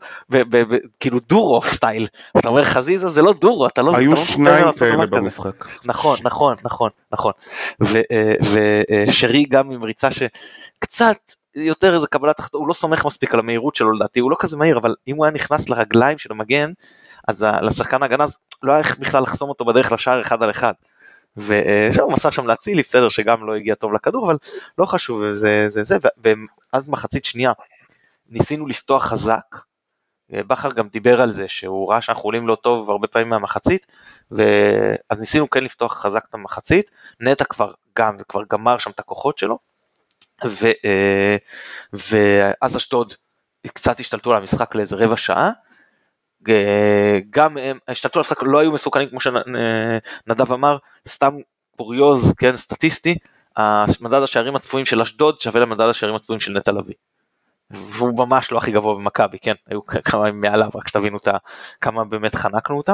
כאילו דורו סטייל, אתה אומר חזיזה זה לא דורו, אתה לא... היו לא שניים כאלה במשחק. נכון, נכון, נכון, נכון, ושרי גם עם ריצה שקצת יותר איזה קבלת החלטה, הוא לא סומך מספיק על המהירות שלו לדעתי, הוא לא כזה מהיר, אבל אם הוא היה נכנס לרגליים של המגן, אז לשחקן ההגנה לא היה איך בכלל לחסום אותו בדרך לשער אחד על אחד. הוא מסר שם להצילי, בסדר שגם לא הגיע טוב לכדור, אבל לא חשוב, זה זה, זה, ואז מחצית שנייה ניסינו לפתוח חזק, בכר גם דיבר על זה שהוא ראה שאנחנו עולים לא טוב הרבה פעמים מהמחצית, ואז ניסינו כן לפתוח חזק את המחצית, נטע כבר גם וכבר גמר שם את הכוחות שלו, ו, אה, ואז אשדוד קצת השתלטו על המשחק לאיזה רבע שעה, גם הם השתלטו על המשחק, לא היו מסוכנים כמו שנדב אמר, סתם קוריוז, כן, סטטיסטי, מדד השערים הצפויים של אשדוד שווה למדד השערים הצפויים של נטע לביא. והוא ממש לא הכי גבוה במכבי, כן, היו כמה מעליו, רק שתבינו כמה באמת חנקנו אותם.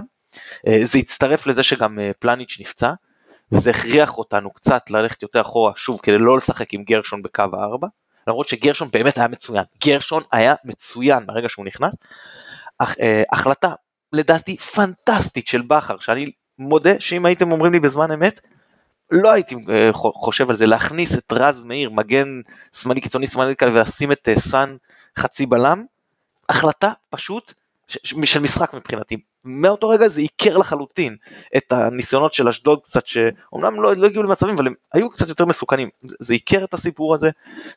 אה, זה הצטרף לזה שגם אה, פלניץ' נפצע, וזה הכריח אותנו קצת ללכת יותר אחורה, שוב, כדי לא לשחק עם גרשון בקו הארבע, למרות שגרשון באמת היה מצוין, גרשון היה מצוין ברגע שהוא נכנס, אה, החלטה לדעתי פנטסטית של בכר, שאני מודה שאם הייתם אומרים לי בזמן אמת, לא הייתי אה, חושב על זה, להכניס את רז מאיר, מגן שמאלי קיצוני שמאלי כאלה, ולשים את אה, סאן חצי בלם, החלטה פשוט של משחק מבחינתי. מאותו רגע זה עיקר לחלוטין את הניסיונות של אשדוד קצת, שאומנם לא, לא הגיעו למצבים, אבל הם היו קצת יותר מסוכנים. זה עיקר את הסיפור הזה,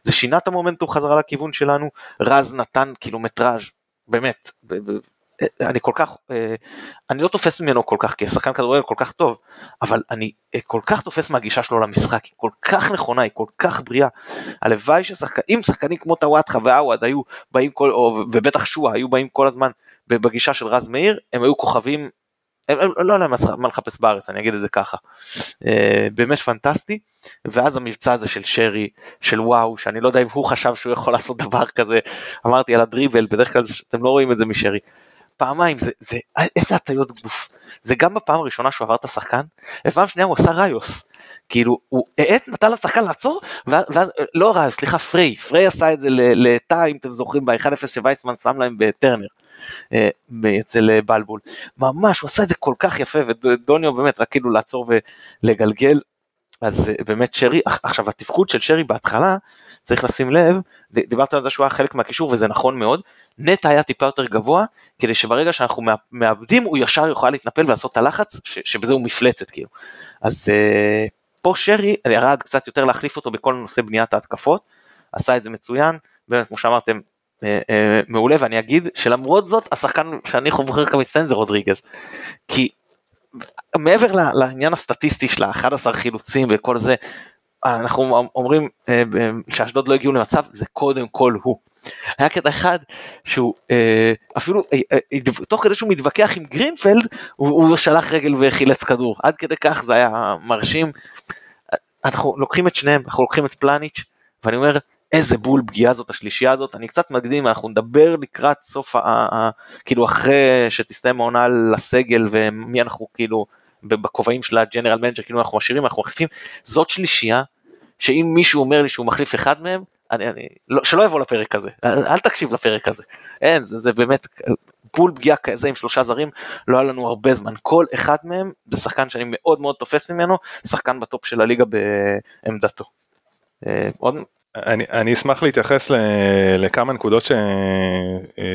זה שינה את המומנטום חזרה לכיוון שלנו, רז נתן קילומטראז' באמת, אני כל כך, אה, אני לא תופס ממנו כל כך, כי השחקן כדורגל כל כך טוב, אבל אני אה, כל כך תופס מהגישה שלו למשחק, היא כל כך נכונה, היא כל כך בריאה. הלוואי ששחקנים, שחקנים כמו טוואטחה ועווד היו באים כל, או, ובטח שואה היו באים כל הזמן בגישה של רז מאיר, הם היו כוכבים לא יודע מה לחפש בארץ, אני אגיד את זה ככה. אה, באמת פנטסטי, ואז המבצע הזה של שרי, של וואו, שאני לא יודע אם הוא חשב שהוא יכול לעשות דבר כזה, אמרתי על הדריבל, בדרך כלל אתם לא רואים את זה משרי. פעמיים, זה, זה, איזה הטיות גוף. זה גם בפעם הראשונה שהוא עבר את השחקן, ופעם שנייה הוא עשה ראיוס. כאילו הוא האט נתן לשחקן לעצור ואז, ואז לא רע סליחה פריי פריי עשה את זה לטאה אם אתם זוכרים ב-1-0 שווייסמן שם להם בטרנר. אה, אצל אה, בלבול. ממש הוא עשה את זה כל כך יפה ודוניו באמת רק כאילו לעצור ולגלגל. אז באמת שרי עכשיו התפקוד של שרי בהתחלה צריך לשים לב דיברת על זה שהוא היה חלק מהקישור וזה נכון מאוד. נטע היה טיפה יותר גבוה כדי שברגע שאנחנו מאבדים הוא ישר יוכל להתנפל ולעשות את הלחץ שבזה הוא מפלצת כאילו. אז פה שרי ירד קצת יותר להחליף אותו בכל נושא בניית ההתקפות, עשה את זה מצוין, באמת כמו שאמרתם אה, אה, מעולה ואני אגיד שלמרות זאת השחקן שאני חובר כמצטיין זה רודריגז, כי מעבר לעניין הסטטיסטי של ה-11 חילוצים וכל זה, אנחנו אומרים אה, שאשדוד לא הגיעו למצב, זה קודם כל הוא. היה קטע אחד שהוא אפילו תוך כדי שהוא מתווכח עם גרינפלד הוא שלח רגל וחילץ כדור. עד כדי כך זה היה מרשים. אנחנו לוקחים את שניהם, אנחנו לוקחים את פלניץ', ואני אומר, איזה בול פגיעה זאת השלישייה הזאת, אני קצת מקדים, אנחנו נדבר לקראת סוף, ה, ה, כאילו אחרי שתסתיים העונה לסגל ומי אנחנו כאילו בכובעים של ה general manager, כאילו אנחנו משאירים, אנחנו מחליפים, זאת שלישייה שאם מישהו אומר לי שהוא מחליף אחד מהם, אני, אני, לא, שלא יבוא לפרק הזה, אל, אל תקשיב לפרק הזה, אין, זה, זה באמת בול פגיעה כזה עם שלושה זרים, לא היה לנו הרבה זמן, כל אחד מהם זה שחקן שאני מאוד מאוד תופס ממנו, שחקן בטופ של הליגה בעמדתו. אה, עוד... אני, אני אשמח להתייחס ל, לכמה נקודות ש,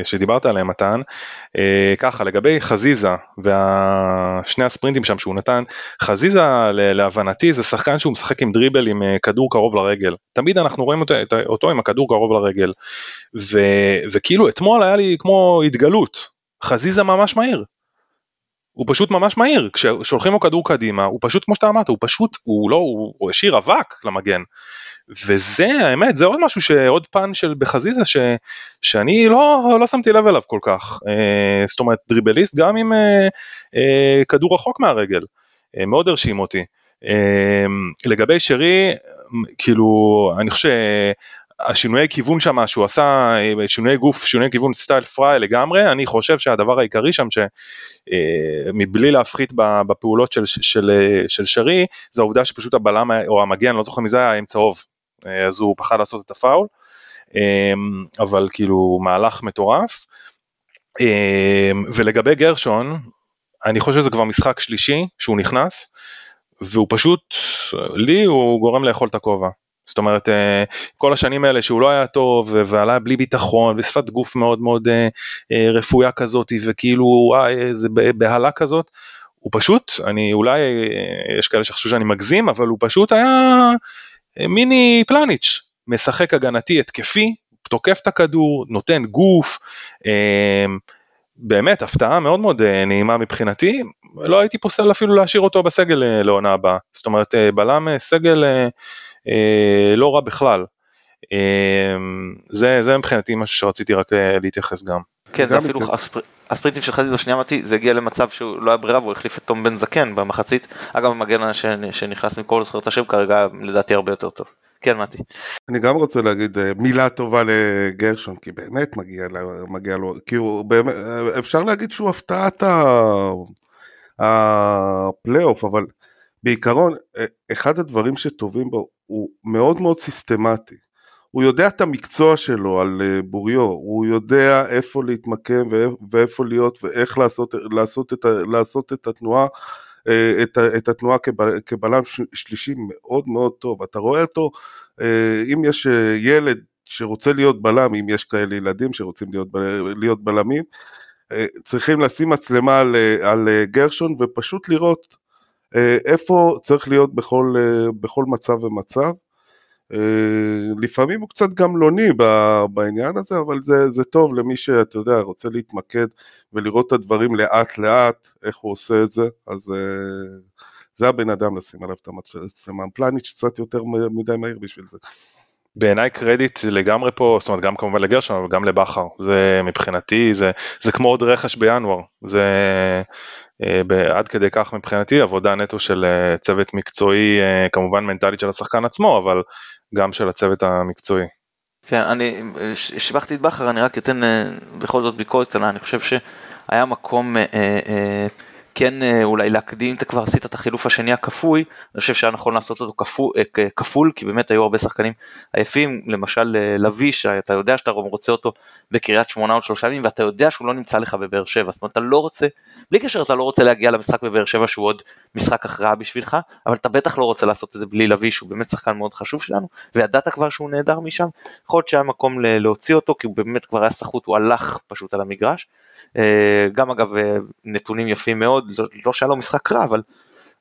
שדיברת עליהן מתן. אה, ככה לגבי חזיזה ושני הספרינטים שם שהוא נתן, חזיזה להבנתי זה שחקן שהוא משחק עם דריבל עם אה, כדור קרוב לרגל. תמיד אנחנו רואים אותו, אותו עם הכדור קרוב לרגל. ו, וכאילו אתמול היה לי כמו התגלות, חזיזה ממש מהיר. הוא פשוט ממש מהיר, כששולחים לו כדור קדימה, הוא פשוט כמו שאתה אמרת, הוא פשוט, הוא לא, הוא, הוא השאיר אבק למגן. וזה האמת זה עוד משהו שעוד פן של בחזיזה ש, שאני לא, לא שמתי לב אליו כל כך. אה, זאת אומרת דריבליסט גם עם אה, אה, כדור רחוק מהרגל. אה, מאוד הרשים אותי. אה, לגבי שרי כאילו אני חושב השינויי כיוון שם שהוא עשה שינויי גוף שינויי כיוון סטייל פריי לגמרי אני חושב שהדבר העיקרי שם שמבלי אה, להפחית בפעולות של, של, של שרי זה העובדה שפשוט הבלם או המגן לא זוכר מי זה היה עם צהוב אה, אז הוא פחד לעשות את הפאול, אמ, אבל כאילו מהלך מטורף. אמ, ולגבי גרשון, אני חושב שזה כבר משחק שלישי שהוא נכנס, והוא פשוט, לי הוא גורם לאכול את הכובע. זאת אומרת, אה, כל השנים האלה שהוא לא היה טוב ועלה בלי ביטחון ושפת גוף מאוד מאוד אה, רפויה כזאת וכאילו איזה בהלה כזאת, הוא פשוט, אני אולי, יש כאלה שחשבו שאני מגזים, אבל הוא פשוט היה מיני פלניץ', משחק הגנתי התקפי, תוקף את הכדור, נותן גוף, אמ, באמת הפתעה מאוד מאוד אה, נעימה מבחינתי, לא הייתי פוסל אפילו להשאיר אותו בסגל אה, לעונה הבאה, זאת אומרת אה, בלם סגל לא רע בכלל. אמ, זה, זה מבחינתי משהו שרציתי רק להתייחס גם. כן, זה אפילו הספרינטים של חזיזה, שנייה אמרתי, זה הגיע למצב שהוא לא היה ברירה והוא החליף את תום בן זקן במחצית. אגב, המגן שנכנס מכל זכויות השם כרגע לדעתי הרבה יותר טוב. כן, מתי. אני גם רוצה להגיד אה, מילה טובה לגרשון, כי באמת מגיע, מגיע לו, כי הוא באמת, אה, אפשר להגיד שהוא הפתעת הפלייאוף, אבל בעיקרון, אה, אחד הדברים שטובים בו, הוא מאוד מאוד סיסטמטי. הוא יודע את המקצוע שלו על אה, בוריו, הוא יודע איפה להתמקם ואיפה להיות ואיך לעשות, לעשות, את, לעשות את התנועה, אה, את, את התנועה כבלם שלישי מאוד מאוד טוב. אתה רואה אותו, אה, אם יש ילד שרוצה להיות בלם, אם יש כאלה ילדים שרוצים להיות, להיות בלמים, צריכים לשים מצלמה על, על גרשון ופשוט לראות איפה צריך להיות בכל, בכל מצב ומצב. אה, לפעמים הוא קצת גמלוני בעניין הזה, אבל זה, זה טוב למי שאתה יודע, רוצה להתמקד ולראות את הדברים לאט לאט, איך הוא עושה את זה, אז אה, זה הבן אדם לשים עליו את המצלמה. פלניץ' קצת יותר מדי מהיר בשביל זה. בעיניי קרדיט לגמרי פה, זאת אומרת גם כמובן לגרשון אבל גם לבכר, זה מבחינתי, זה, זה כמו עוד רכש בינואר, זה אה, עד כדי כך מבחינתי עבודה נטו של אה, צוות מקצועי, אה, כמובן מנטלית של השחקן עצמו, אבל גם של הצוות המקצועי. כן, אני שיבחתי את בכר, אני רק אתן בכל זאת ביקורת קטנה, אני חושב שהיה מקום כן אה, אולי להקדים, אם אתה כבר עשית את החילוף השני הכפוי, אני חושב שהיה נכון לעשות אותו כפול, אה, כפול כי באמת היו הרבה שחקנים עייפים, למשל אה, לביא, שאתה יודע שאתה רוצה אותו בקריית שמונה עוד שלושה ימים, ואתה יודע שהוא לא נמצא לך בבאר שבע, זאת אומרת אתה לא רוצה, בלי קשר אתה לא רוצה להגיע למשחק בבאר שבע שהוא עוד משחק הכרעה בשבילך, אבל אתה בטח לא רוצה לעשות את זה בלי לביא, שהוא באמת שחקן מאוד חשוב שלנו, וידעת כבר שהוא נהדר משם, יכול להיות שהיה מקום להוציא אותו, כי הוא באמת כבר היה סחוט, הוא הלך פשוט על המגרש. אה, גם אגב אה, נתונים יפים מאוד, לא, לא שהיה לו משחק רע, אבל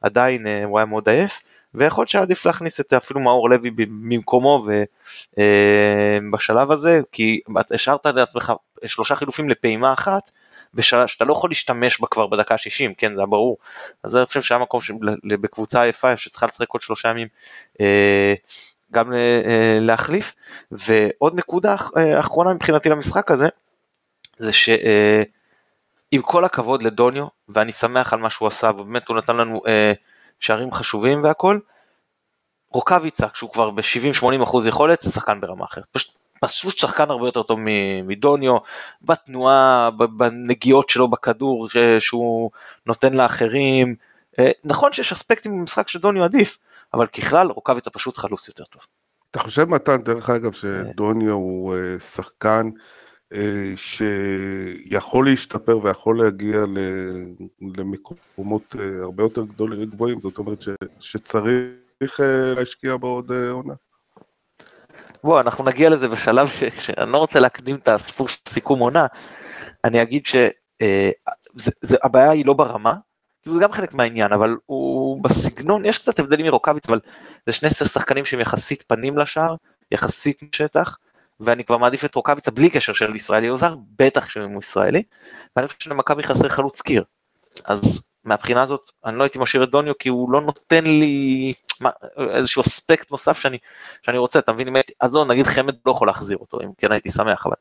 עדיין אה, הוא היה מאוד עייף, ויכול להיות שעדיף להכניס את אפילו מאור לוי במקומו בשלב הזה, כי השארת לעצמך שלושה חילופים לפעימה אחת, שאתה לא יכול להשתמש בה כבר בדקה ה-60, כן, זה היה ברור. אז אני חושב שהיה מקום בקבוצה עייפה שצריכה לשחק עוד שלושה ימים, גם להחליף. ועוד נקודה אחרונה מבחינתי למשחק הזה, זה ש... עם כל הכבוד לדוניו, ואני שמח על מה שהוא עשה, ובאמת הוא נתן לנו אה, שערים חשובים והכל, רוקאביצה, כשהוא כבר ב-70-80 אחוז יכולת, זה שחקן ברמה אחרת. פשוט, פשוט שחקן הרבה יותר טוב מדוניו, בתנועה, בנגיעות שלו בכדור שהוא נותן לאחרים. אה, נכון שיש אספקטים במשחק שדוניו עדיף, אבל ככלל רוקאביצה פשוט חלוץ יותר טוב. אתה חושב מתן, דרך אגב, שדוניו הוא אה, שחקן אה, שיכול להשתפר ויכול להגיע למקומות אה, הרבה יותר גדולים וגבוהים, זאת אומרת ש, שצריך אה, להשקיע בעוד עונה. בוא, אנחנו נגיע לזה בשלב ש, שאני לא רוצה להקדים את הסיפור של סיכום עונה, אני אגיד שהבעיה היא לא ברמה, זה גם חלק מהעניין, אבל הוא בסגנון, יש קצת הבדלים מרוקאביץ, אבל זה שני שחקנים שהם יחסית פנים לשער, יחסית שטח, ואני כבר מעדיף את רוקאביצה בלי קשר של ישראלי או זר, בטח שאם הוא ישראלי, ואני חושב שלמכבי חסר חלוץ קיר. אז מהבחינה הזאת אני לא הייתי משאיר את דוניו כי הוא לא נותן לי מה, איזשהו אספקט נוסף שאני, שאני רוצה, אתה מבין, אז לא, נגיד חמד לא יכול להחזיר אותו, אם כן הייתי שמח, אבל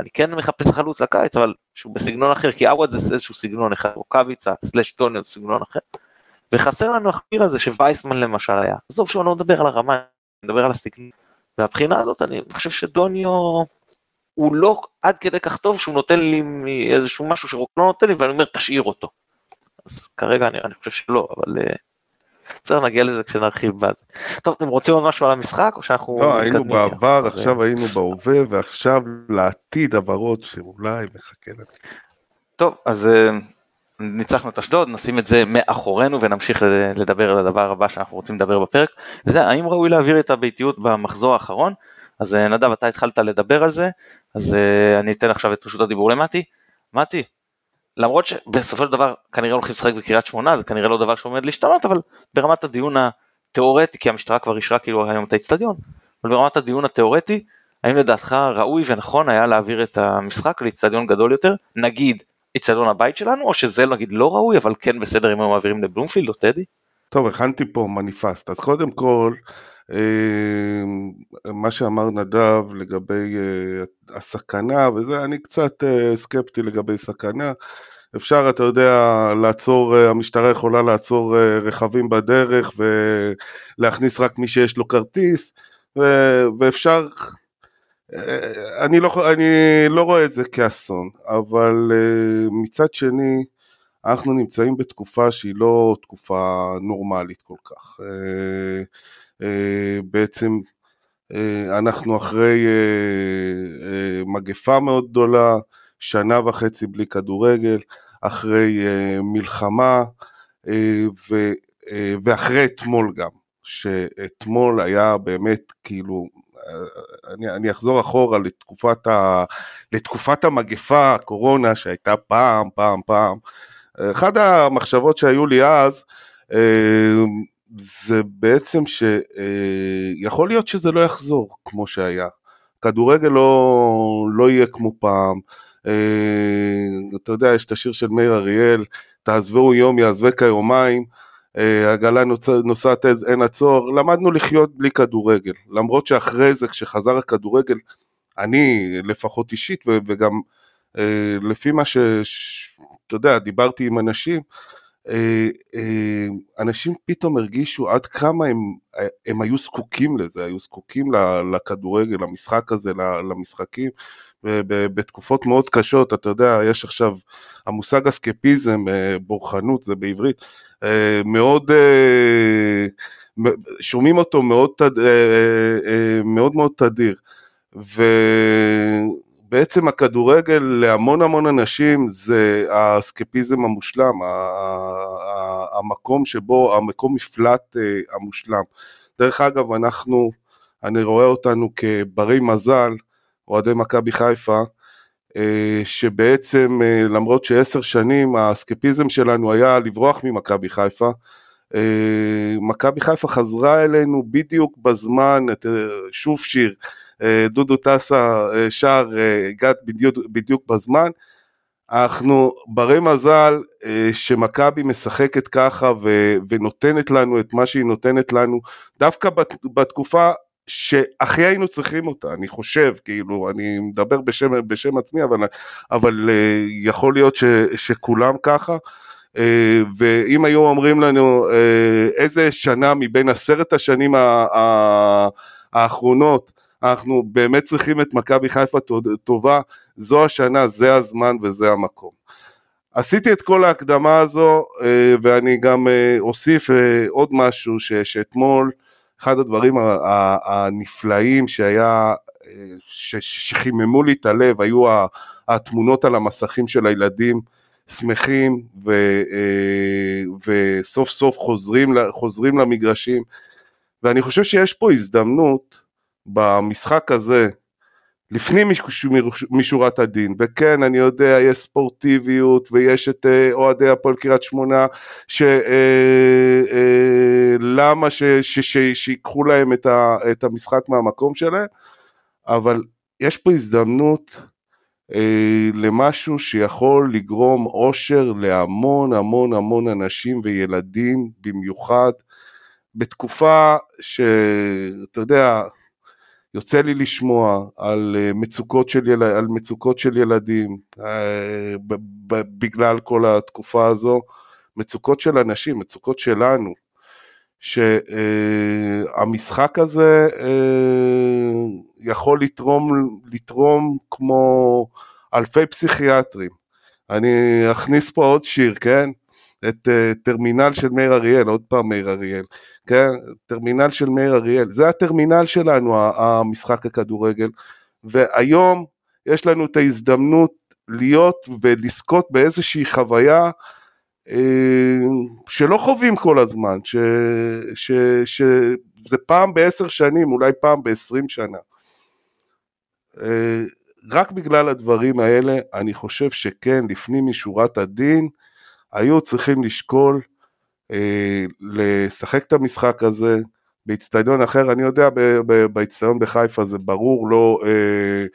אני כן מחפש חלוץ לקיץ, אבל שהוא בסגנון אחר, כי עווד זה איזשהו סגנון אחד, רוקאביצה, סלאש דוניו זה סגנון אחר, וחסר לנו החמיר הזה שווייסמן למשל היה, עזוב שהוא לא מדבר על הרמה, אני מדבר על הסגנון. מהבחינה הזאת אני חושב שדוניו הוא לא עד כדי כך טוב שהוא נותן לי איזשהו משהו שרוק לא נותן לי ואני אומר תשאיר אותו. אז כרגע אני, אני חושב שלא, אבל uh, בסדר נגיע לזה כשנרחיב בזה. טוב, אתם רוצים עוד משהו על המשחק או שאנחנו... לא, היינו בעבר, עכשיו היינו בהווה ועכשיו לעתיד הוורוד שאולי מחכה לנו. טוב, אז uh, ניצחנו את אשדוד, נשים את זה מאחורינו ונמשיך לדבר על הדבר הבא שאנחנו רוצים לדבר בפרק, וזה האם ראוי להעביר את הביתיות במחזור האחרון, אז אה, נדב אתה התחלת לדבר על זה, אז אה, אני אתן עכשיו את רשות הדיבור למטי, מטי, למרות שבסופו של דבר כנראה הולכים לשחק בקריית שמונה, זה כנראה לא דבר שעומד להשתנות, אבל ברמת הדיון התיאורטי, כי המשטרה כבר אישרה כאילו היום את האיצטדיון, אבל ברמת הדיון התיאורטי, האם לדעתך ראוי ונכון היה להעביר את המשחק לאיצטדיון גדול יותר, נגיד איצטדיון הבית שלנו, או שזה נגיד לא ראוי, אבל כן בסדר אם הם מעבירים לבלומפילד או טדי? טוב, הכנתי פה מניפסט, אז קודם כל, אה, מה שאמר נדב לגבי אה, הסכנה וזה, אני קצת אה, סקפטי לגבי סכנה. אפשר, אתה יודע, לעצור, המשטרה יכולה לעצור רכבים בדרך ולהכניס רק מי שיש לו כרטיס, ואפשר אני לא, אני לא רואה את זה כאסון, אבל uh, מצד שני, אנחנו נמצאים בתקופה שהיא לא תקופה נורמלית כל כך. Uh, uh, בעצם אנחנו אחרי מגפה מאוד גדולה, שנה וחצי בלי כדורגל, אחרי מלחמה, ואחרי אתמול גם, שאתמול היה באמת כאילו אני, אני אחזור אחורה לתקופת, ה, לתקופת המגפה, הקורונה שהייתה פעם, פעם, פעם. אחת המחשבות שהיו לי אז, אה, זה בעצם שיכול להיות שזה לא יחזור כמו שהיה. כדורגל לא, לא יהיה כמו פעם. אה, אתה יודע, יש את השיר של מאיר אריאל, תעזבו יום יעזבק היומיים. העגלה נוסעת אין עצור, למדנו לחיות בלי כדורגל, למרות שאחרי זה כשחזר הכדורגל, אני לפחות אישית וגם אה, לפי מה שאתה יודע, דיברתי עם אנשים, אה, אה, אנשים פתאום הרגישו עד כמה הם, הם היו זקוקים לזה, היו זקוקים לכדורגל, למשחק הזה, למשחקים, בתקופות מאוד קשות, אתה יודע, יש עכשיו, המושג אסקפיזם, אה, בורחנות, זה בעברית, אה, מאוד, אה, שומעים אותו מאוד, מאוד מאוד תדיר. ובעצם הכדורגל להמון המון אנשים זה האסקפיזם המושלם, המקום שבו, המקום מפלט המושלם. דרך אגב, אנחנו, אני רואה אותנו כברי מזל, אוהדי מכבי חיפה, אה, שבעצם אה, למרות שעשר שנים האסקפיזם שלנו היה לברוח ממכבי חיפה, אה, מכבי חיפה חזרה אלינו בדיוק בזמן, שוב שיר, דודו טסה שר, הגעת בדיוק, בדיוק בזמן. אנחנו ברי מזל שמכבי משחקת ככה ונותנת לנו את מה שהיא נותנת לנו דווקא בת, בתקופה שהכי היינו צריכים אותה, אני חושב, כאילו, אני מדבר בשם, בשם עצמי, אבל, אבל uh, יכול להיות ש, שכולם ככה. Uh, ואם היו אומרים לנו uh, איזה שנה מבין עשרת השנים האחרונות אנחנו באמת צריכים את מכבי חיפה טובה, זו השנה, זה הזמן וזה המקום. עשיתי את כל ההקדמה הזו ואני גם אוסיף עוד משהו שאתמול אחד הדברים הנפלאים שהיה, שחיממו לי את הלב, היו התמונות על המסכים של הילדים שמחים ו, אה, וסוף סוף חוזרים, חוזרים למגרשים. ואני חושב שיש פה הזדמנות במשחק הזה לפנים משורת הדין, וכן אני יודע יש ספורטיביות ויש את אה, אוהדי הפועל קריית שמונה שלמה אה, אה, שיקחו להם את, ה, את המשחק מהמקום שלהם, אבל יש פה הזדמנות אה, למשהו שיכול לגרום אושר להמון המון המון אנשים וילדים במיוחד בתקופה שאתה יודע יוצא לי לשמוע על אה, מצוקות של, יל... על מצוקות של ילדים אה, בגלל כל התקופה הזו, מצוקות של אנשים, מצוקות שלנו, שהמשחק הזה אה, יכול לתרום, לתרום כמו אלפי פסיכיאטרים. אני אכניס פה עוד שיר, כן? את uh, טרמינל של מאיר אריאל, עוד פעם מאיר אריאל, כן? טרמינל של מאיר אריאל, זה הטרמינל שלנו, המשחק הכדורגל, והיום יש לנו את ההזדמנות להיות ולזכות באיזושהי חוויה אה, שלא חווים כל הזמן, ש, ש, שזה פעם בעשר שנים, אולי פעם בעשרים שנה. אה, רק בגלל הדברים האלה, אני חושב שכן, לפנים משורת הדין, היו צריכים לשקול אה, לשחק את המשחק הזה באיצטדיון אחר, אני יודע באיצטדיון בחיפה זה ברור לא, אה,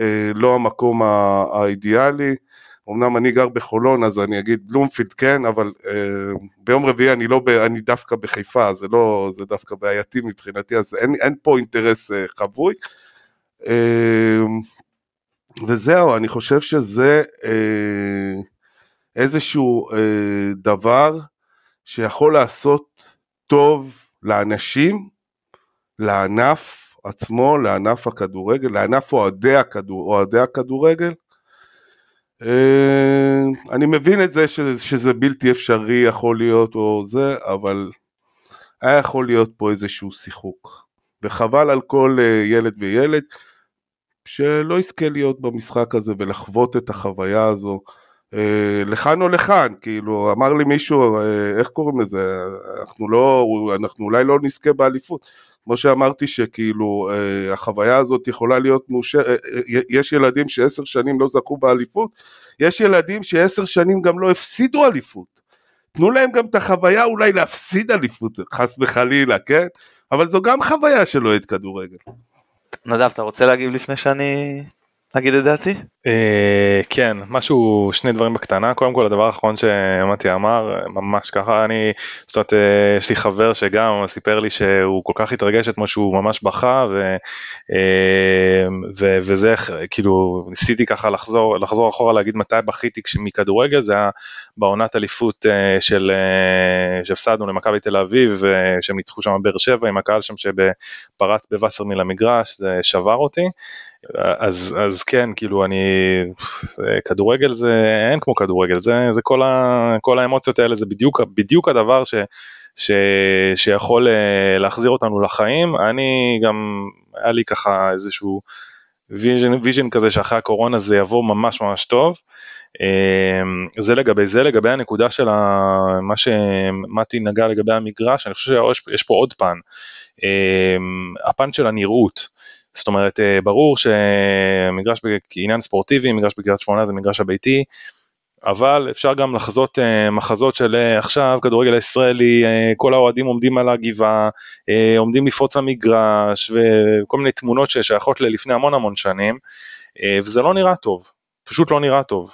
אה, לא המקום האידיאלי, אמנם אני גר בחולון אז אני אגיד בלומפילד כן, אבל אה, ביום רביעי אני, לא, אני דווקא בחיפה, זה, לא, זה דווקא בעייתי מבחינתי, אז אין, אין פה אינטרס אה, חבוי. אה, וזהו, אני חושב שזה... אה, איזשהו אה, דבר שיכול לעשות טוב לאנשים, לענף עצמו, לענף הכדורגל, לענף אוהדי, הכדור, אוהדי הכדורגל. אה, אני מבין את זה שזה, שזה בלתי אפשרי יכול להיות או זה, אבל היה יכול להיות פה איזשהו שיחוק. וחבל על כל אה, ילד וילד שלא יזכה להיות במשחק הזה ולחוות את החוויה הזו. אה, לכאן או לכאן, כאילו, אמר לי מישהו, אה, איך קוראים לזה, אנחנו לא, אנחנו אולי לא נזכה באליפות. כמו שאמרתי שכאילו אה, החוויה הזאת יכולה להיות מאושרת, יש ילדים שעשר שנים לא זכו באליפות, יש ילדים שעשר שנים גם לא הפסידו אליפות. תנו להם גם את החוויה אולי להפסיד אליפות, חס וחלילה, כן? אבל זו גם חוויה של אוהד כדורגל. נדב, אתה רוצה להגיב לפני שאני אגיד את דעתי? אה, כן, משהו, שני דברים בקטנה, קודם כל הדבר האחרון שמתי אמר, ממש ככה, אני, זאת אומרת, אה, יש לי חבר שגם סיפר לי שהוא כל כך התרגש אתמול שהוא ממש בכה, אה, וזה, כאילו, ניסיתי ככה לחזור, לחזור אחורה להגיד מתי בכיתי מכדורגל, זה היה בעונת אליפות של, שהפסדנו למכבי תל אביב, שהם ניצחו שם באר שבע עם הקהל שם שפרץ בווסרמיל למגרש, זה שבר אותי. אז, אז כן, כאילו אני, כדורגל זה, אין כמו כדורגל, זה, זה כל, ה, כל האמוציות האלה, זה בדיוק, בדיוק הדבר ש, ש, שיכול אה, להחזיר אותנו לחיים. אני גם, היה לי ככה איזשהו vision, vision כזה שאחרי הקורונה זה יבוא ממש ממש טוב. אה, זה לגבי זה, לגבי הנקודה של מה שמתי נגע לגבי המגרש, אני חושב שיש פה עוד פן, אה, הפן של הנראות. זאת אומרת, אה, ברור שמגרש כעניין ספורטיבי, מגרש בקריית שמונה זה מגרש הביתי, אבל אפשר גם לחזות אה, מחזות של אה, עכשיו כדורגל הישראלי, כל האוהדים עומדים על הגבעה, עומדים לפרוץ למגרש וכל מיני תמונות ששייכות ללפני המון המון שנים, וזה לא נראה טוב, פשוט לא נראה טוב.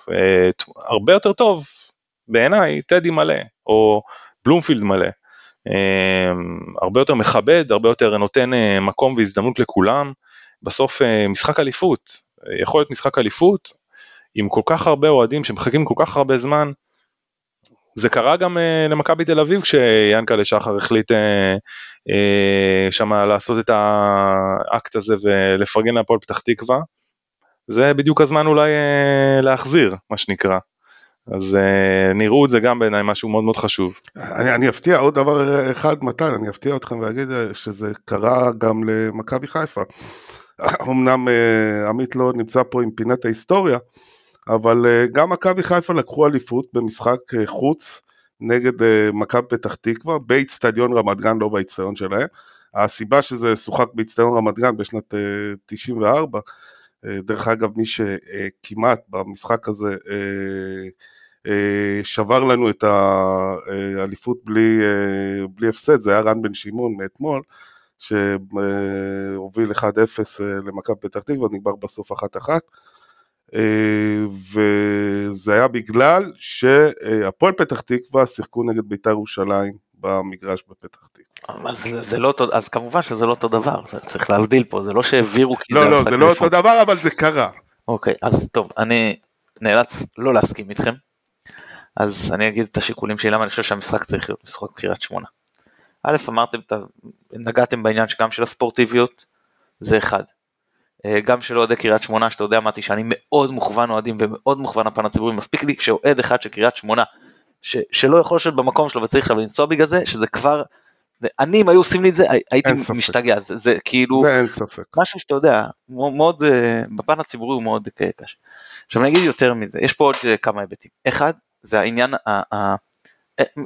הרבה יותר טוב בעיניי טדי מלא, או בלומפילד מלא. הרבה יותר מכבד, הרבה יותר נותן מקום והזדמנות לכולם. בסוף אה, משחק אליפות, יכול להיות משחק אליפות עם כל כך הרבה אוהדים שמחכים כל כך הרבה זמן. זה קרה גם uh, למכבי תל אביב כשיאנקלה שחר החליט uh, שמה לעשות את האקט הזה ולפרגן להפועל פתח תקווה. זה בדיוק הזמן אולי להחזיר מה שנקרא. אז uh, נראות זה גם בעיניי משהו מאוד מאוד חשוב. אני, אני אפתיע עוד דבר אחד מתן, אני אפתיע אתכם ואגיד שזה קרה גם למכבי חיפה. אמנם uh, עמית לא נמצא פה עם פינת ההיסטוריה, אבל uh, גם מכבי חיפה לקחו אליפות במשחק uh, חוץ נגד מכבי פתח תקווה באיצטדיון רמת גן, לא באיצטדיון שלהם. הסיבה שזה שוחק באיצטדיון רמת גן בשנת uh, 94, uh, דרך אגב מי שכמעט במשחק הזה שבר לנו את האליפות בלי, בלי הפסד, זה היה רן בן שמעון מאתמול. שהוביל 1-0 אה, למכבי פתח תקווה, נגמר בסוף 1-1. אה, וזה היה בגלל שהפועל פתח תקווה שיחקו נגד בית"ר ירושלים במגרש בפתח תקווה. זה, זה לא אותו, אז כמובן שזה לא אותו דבר, צריך להבדיל פה, זה לא שהעבירו כי לא, לא, זה לא אותו דבר, אבל זה קרה. אוקיי, אז טוב, אני נאלץ לא להסכים איתכם, אז אני אגיד את השיקולים שלי, למה אני חושב שהמשחק צריך להיות משחק קריית שמונה. א', אמרתם, נגעתם בעניין שגם של הספורטיביות, זה אחד. אה, גם של אוהדי קריית שמונה, שאתה יודע אמרתי שאני מאוד מוכוון אוהדים ומאוד מוכוון הפן הציבורי, מספיק לי כשאוהד אחד של קריית שמונה, ש, שלא יכול לשבת במקום שלו וצריך לנסוע בגלל זה, שזה כבר, אני אם היו עושים לי את זה הייתי משתגע, זה, זה כאילו, זה אין ספק, משהו שאתה יודע, מאוד, אה, בפן הציבורי הוא מאוד קשה. עכשיו אני אגיד יותר מזה, יש פה עוד אה, כמה היבטים, אחד זה העניין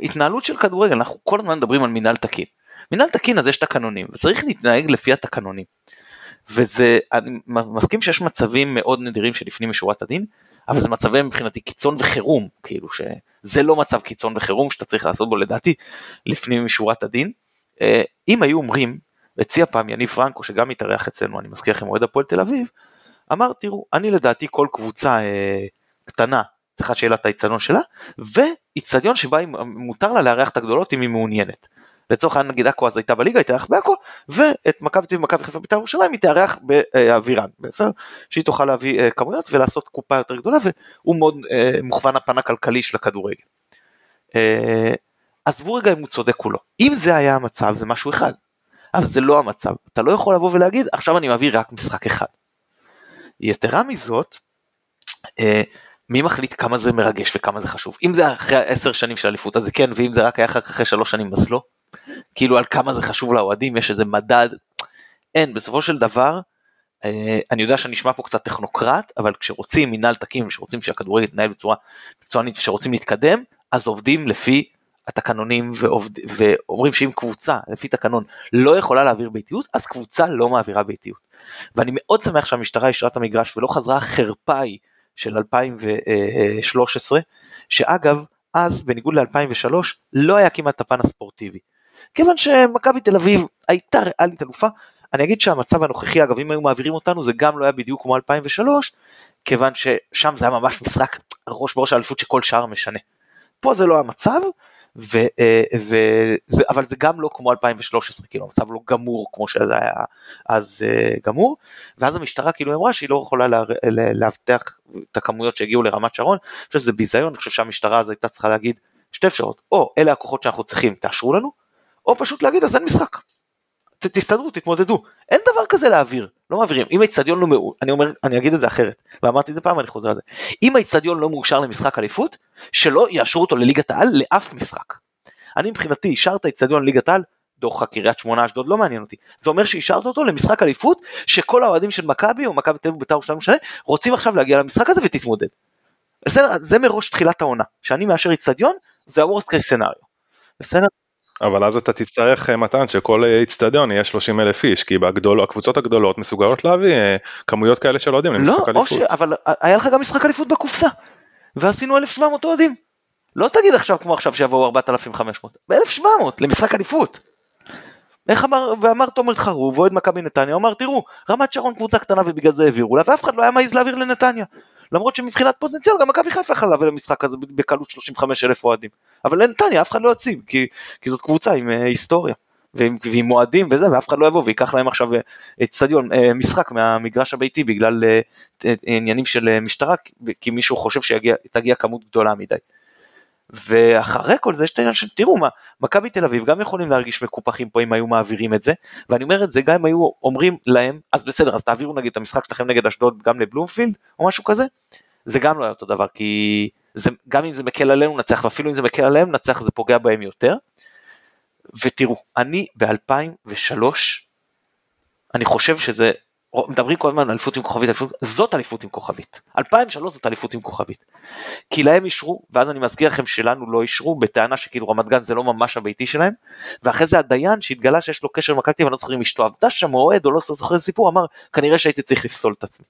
התנהלות של כדורגל, אנחנו כל הזמן מדברים על מינהל תקין. מינהל תקין אז יש תקנונים, וצריך להתנהג לפי התקנונים. וזה, אני מסכים שיש מצבים מאוד נדירים שלפנים משורת הדין, אבל זה מצבי מבחינתי קיצון וחירום, כאילו שזה לא מצב קיצון וחירום שאתה צריך לעשות בו לדעתי לפנים משורת הדין. אה, אם היו אומרים, הציע פעם יניב פרנקו שגם התארח אצלנו, אני מזכיר לכם אוהד הפועל תל אביב, אמר תראו, אני לדעתי כל קבוצה אה, קטנה צריכה שיהיה לה את האיצטדיון שלה, ואיצטדיון שבה מותר לה לארח את הגדולות אם היא מעוניינת. לצורך העניין נגיד עכו אז הייתה בליגה, היא תארח בעכו, ואת מכבי תל אביב חיפה בית"ר ירושלים היא תארח באווירן, בסדר? שהיא תוכל להביא uh, כמויות ולעשות קופה יותר גדולה, והוא מאוד uh, מוכוון הפן הכלכלי של הכדורגל. Uh, עזבו רגע אם הוא צודק או לא, אם זה היה המצב זה משהו אחד, אבל זה לא המצב, אתה לא יכול לבוא ולהגיד עכשיו אני מביא רק משחק אחד. יתרה מזאת, מי מחליט כמה זה מרגש וכמה זה חשוב? אם זה אחרי עשר שנים של אליפות אז זה כן, ואם זה רק היה אחרי שלוש שנים אז לא. כאילו על כמה זה חשוב לאוהדים, יש איזה מדד. אין, בסופו של דבר, אה, אני יודע שאני נשמע פה קצת טכנוקרט, אבל כשרוצים מנהל תקין ושרוצים שהכדורגל יתנהל בצורה מקצוענית ושרוצים להתקדם, אז עובדים לפי התקנונים ועובד, ואומרים שאם קבוצה לפי תקנון לא יכולה להעביר ביתיות, אז קבוצה לא מעבירה ביתיות. ואני מאוד שמח שהמשטרה אישרה את המגרש ולא חזרה החרפה היא של 2013, שאגב, אז בניגוד ל-2003 לא היה כמעט את הפן הספורטיבי. כיוון שמכבי תל אביב הייתה ריאלית אלופה, אני אגיד שהמצב הנוכחי, אגב, אם היו מעבירים אותנו, זה גם לא היה בדיוק כמו 2003, כיוון ששם זה היה ממש משחק ראש בראש האליפות שכל שער משנה. פה זה לא המצב, ו, אה, וזה, אבל זה גם לא כמו 2013, כאילו המצב לא גמור כמו שזה היה אז אה, גמור, ואז המשטרה כאילו אמרה שהיא לא יכולה לה, לאבטח את הכמויות שהגיעו לרמת שרון, אני חושב שזה ביזיון, אני חושב שהמשטרה אז הייתה צריכה להגיד שתי אפשרות, או אלה הכוחות שאנחנו צריכים, תאשרו לנו, או פשוט להגיד אז אין משחק. תסתדרו, תתמודדו. אין דבר כזה להעביר, לא מעבירים. אם האיצטדיון לא מאושר, אני אומר, אני אגיד את זה אחרת, ואמרתי את זה פעם, אני חוזר על זה. אם האיצטדיון לא מאושר למשחק אליפות, שלא יאשרו אותו לליגת העל לאף משחק. אני מבחינתי אישרת איצטדיון ליגת העל, דוחה קריית שמונה אשדוד לא מעניין אותי. זה אומר שאישרת אותו למשחק אליפות, שכל האוהדים של מכבי או מכבי תל אביב בית"ר ירושלים משנה, רוצים עכשיו להגיע למשחק הזה ותתמודד. בסדר? זה מראש תחילת העונה. שאני מאשר איצטדיון, זה ה-Worst case scenario. בסדר? אבל אז אתה תצטרך אה, מתן שכל איצטדיון יהיה 30 אלף איש כי בגדול, הקבוצות הגדולות מסוגלות להביא אה, כמויות כאלה של אוהדים למשחק לא, אליפות. ש... אבל היה לך גם משחק אליפות בקופסה ועשינו 1700 אוהדים. לא תגיד עכשיו כמו עכשיו שיבואו 4500, ב-1700 למשחק אליפות. איך אמר, ואמר תומר חרוב, אוהד מכבי נתניה, הוא אמר תראו, רמת שרון קבוצה קטנה ובגלל זה העבירו לה, ואף אחד לא היה מעז להעביר לנתניה. למרות שמבחינת פוטנציאל גם מכבי חיפה יכולה להביא למשחק הזה בקלות 35 אלף אוהדים. אבל לנתניה אף אחד לא יציב, כי, כי זאת קבוצה עם uh, היסטוריה. ועם, ועם מועדים וזה, ואף אחד לא יבוא ויקח להם עכשיו אצטדיון, uh, uh, משחק מהמגרש הביתי בגלל עניינים של משטרה, כי מישהו חושב שתגיע כמות גדולה מדי. ואחרי כל זה יש את העניין של תראו מה, מכבי תל אביב גם יכולים להרגיש מקופחים פה אם היו מעבירים את זה, ואני אומר את זה גם אם היו אומרים להם, אז בסדר, אז תעבירו נגיד את המשחק שלכם נגד אשדוד גם לבלומפילד או משהו כזה, זה גם לא היה אותו דבר, כי זה, גם אם זה מקל עלינו לנצח, ואפילו אם זה מקל עליהם לנצח זה פוגע בהם יותר. ותראו, אני ב-2003, אני חושב שזה מדברים כל הזמן על אליפות עם כוכבית, אליפות, זאת אליפות עם כוכבית. 2003 זאת אליפות עם כוכבית. כי להם אישרו, ואז אני מזכיר לכם שלנו לא אישרו, בטענה שכאילו רמת גן זה לא ממש הביתי שלהם, ואחרי זה הדיין שהתגלה שיש לו קשר למכבי ואני לא זוכר אם אשתו עבדה שם או אוהד או לא זוכר איזה סיפור, אמר כנראה שהייתי צריך לפסול את עצמי.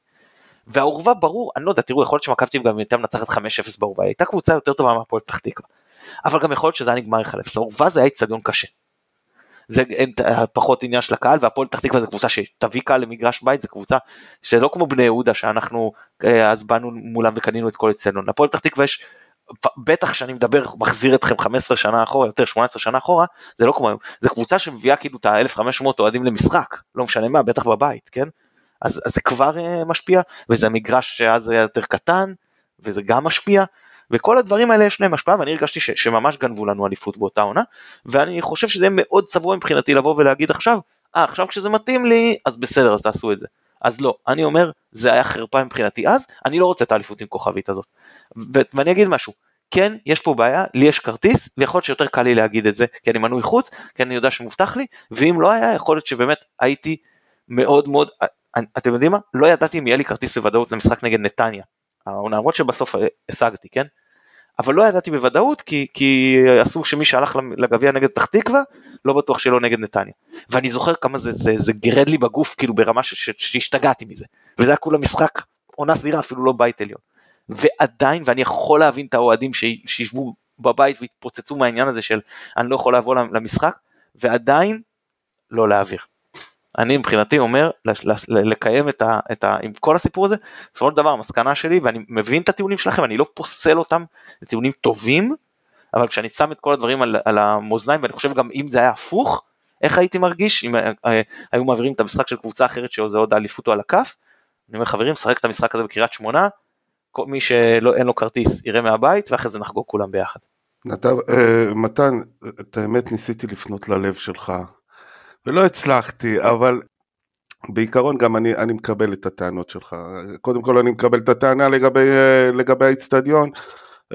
והעורבה ברור, אני לא יודע, תראו, יכול להיות שמכבי גם הייתה מנצחת 5-0 בעורבה, הייתה קבוצה יותר טובה מהפועל פתח תקווה. אבל גם יכול להיות שזה היה נגמר 1-0, העורבה זה היה איצטדיון קשה. זה אין פחות עניין של הקהל והפועל פתח תקווה זה קבוצה שתביא קהל למגרש בית זה קבוצה שלא כמו בני יהודה שאנחנו אה, אז באנו מולם וקנינו את כל אצלנו לפועל פתח תקווה יש בטח שאני מדבר מחזיר אתכם 15 שנה אחורה יותר 18 שנה אחורה זה לא כמו היום. זה קבוצה שמביאה כאילו את ה-1500 אוהדים למשחק לא משנה מה בטח בבית כן? אז, אז זה כבר uh, משפיע וזה מגרש שאז היה יותר קטן וזה גם משפיע וכל הדברים האלה יש להם השפעה ואני הרגשתי ש, שממש גנבו לנו אליפות באותה עונה ואני חושב שזה מאוד צבוע מבחינתי לבוא ולהגיד עכשיו, אה עכשיו כשזה מתאים לי אז בסדר אז תעשו את זה. אז לא, אני אומר זה היה חרפה מבחינתי אז, אני לא רוצה את האליפות עם כוכבית הזאת. ו- ואני אגיד משהו, כן, יש פה בעיה, לי יש כרטיס, ויכול להיות שיותר קל לי להגיד את זה, כי אני מנוי חוץ, כי אני יודע שמובטח לי, ואם לא היה, יכול להיות שבאמת הייתי מאוד מאוד, אתם יודעים מה? לא ידעתי אם יהיה לי כרטיס בוודאות למשחק נגד נתניה. למרות שבסוף השגתי, כן? אבל לא ידעתי בוודאות כי, כי אסור שמי שהלך לגביע נגד פתח תקווה, לא בטוח שלא נגד נתניה. ואני זוכר כמה זה, זה, זה גירד לי בגוף כאילו ברמה שהשתגעתי מזה. וזה היה כולה משחק עונה סדירה אפילו לא בית עליון. ועדיין, ואני יכול להבין את האוהדים שישבו בבית והתפוצצו מהעניין הזה של אני לא יכול לבוא למשחק, ועדיין לא להעביר. אני מבחינתי אומר לקיים את ה, את ה... עם כל הסיפור הזה, בסופו של דבר המסקנה שלי, ואני מבין את הטיעונים שלכם, אני לא פוסל אותם, זה טיעונים טובים, אבל כשאני שם את כל הדברים על, על המאזניים, ואני חושב גם אם זה היה הפוך, איך הייתי מרגיש אם אה, אה, היו מעבירים את המשחק של קבוצה אחרת שזה עוד אליפות או על הכף, אני אומר חברים, שחק את המשחק הזה בקריית שמונה, כל מי שאין לו כרטיס יראה מהבית, ואחרי זה נחגוג כולם ביחד. נתן, אה, מתן, את האמת ניסיתי לפנות ללב שלך, ולא הצלחתי, אבל בעיקרון גם אני, אני מקבל את הטענות שלך. קודם כל אני מקבל את הטענה לגבי, לגבי האיצטדיון.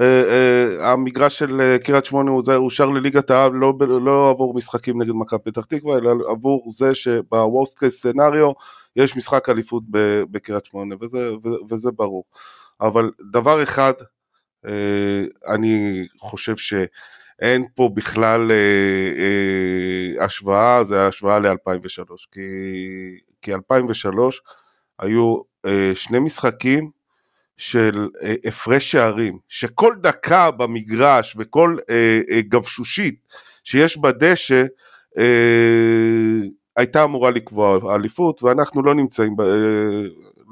אה, אה, המגרש של אה, קריית שמונה הוא אושר לליגת העל לא, לא עבור משחקים נגד מכבי פתח תקווה, אלא עבור זה שבוורסט קייס סנאריו יש משחק אליפות בקריית שמונה, וזה, וזה ברור. אבל דבר אחד, אני חושב ש... אין פה בכלל אה, אה, השוואה, זה השוואה ל-2003, כי, כי 2003 היו אה, שני משחקים של אה, הפרש שערים, שכל דקה במגרש וכל אה, אה, גבשושית שיש בדשא אה, הייתה אמורה לקבוע אליפות, ואנחנו לא נמצאים, ב, אה,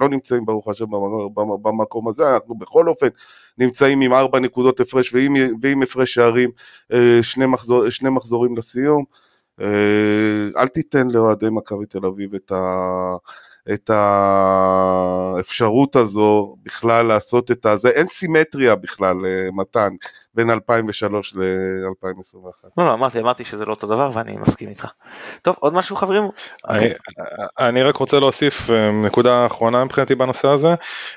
לא נמצאים ברוך השם במקום, הזה, אנחנו בכל אופן נמצאים עם ארבע נקודות הפרש ועם, ועם הפרש שערים שני, מחזור, שני מחזורים לסיום. אל תיתן לאוהדי מכבי תל אביב את, ה, את האפשרות הזו בכלל לעשות את הזה, אין סימטריה בכלל, מתן, בין 2003 ל-2021. לא, לא, אמרתי, אמרתי שזה לא אותו דבר ואני מסכים איתך. טוב, עוד משהו חברים? אני, רק רוצה להוסיף אה, נקודה אחרונה מבחינתי בנושא הזה,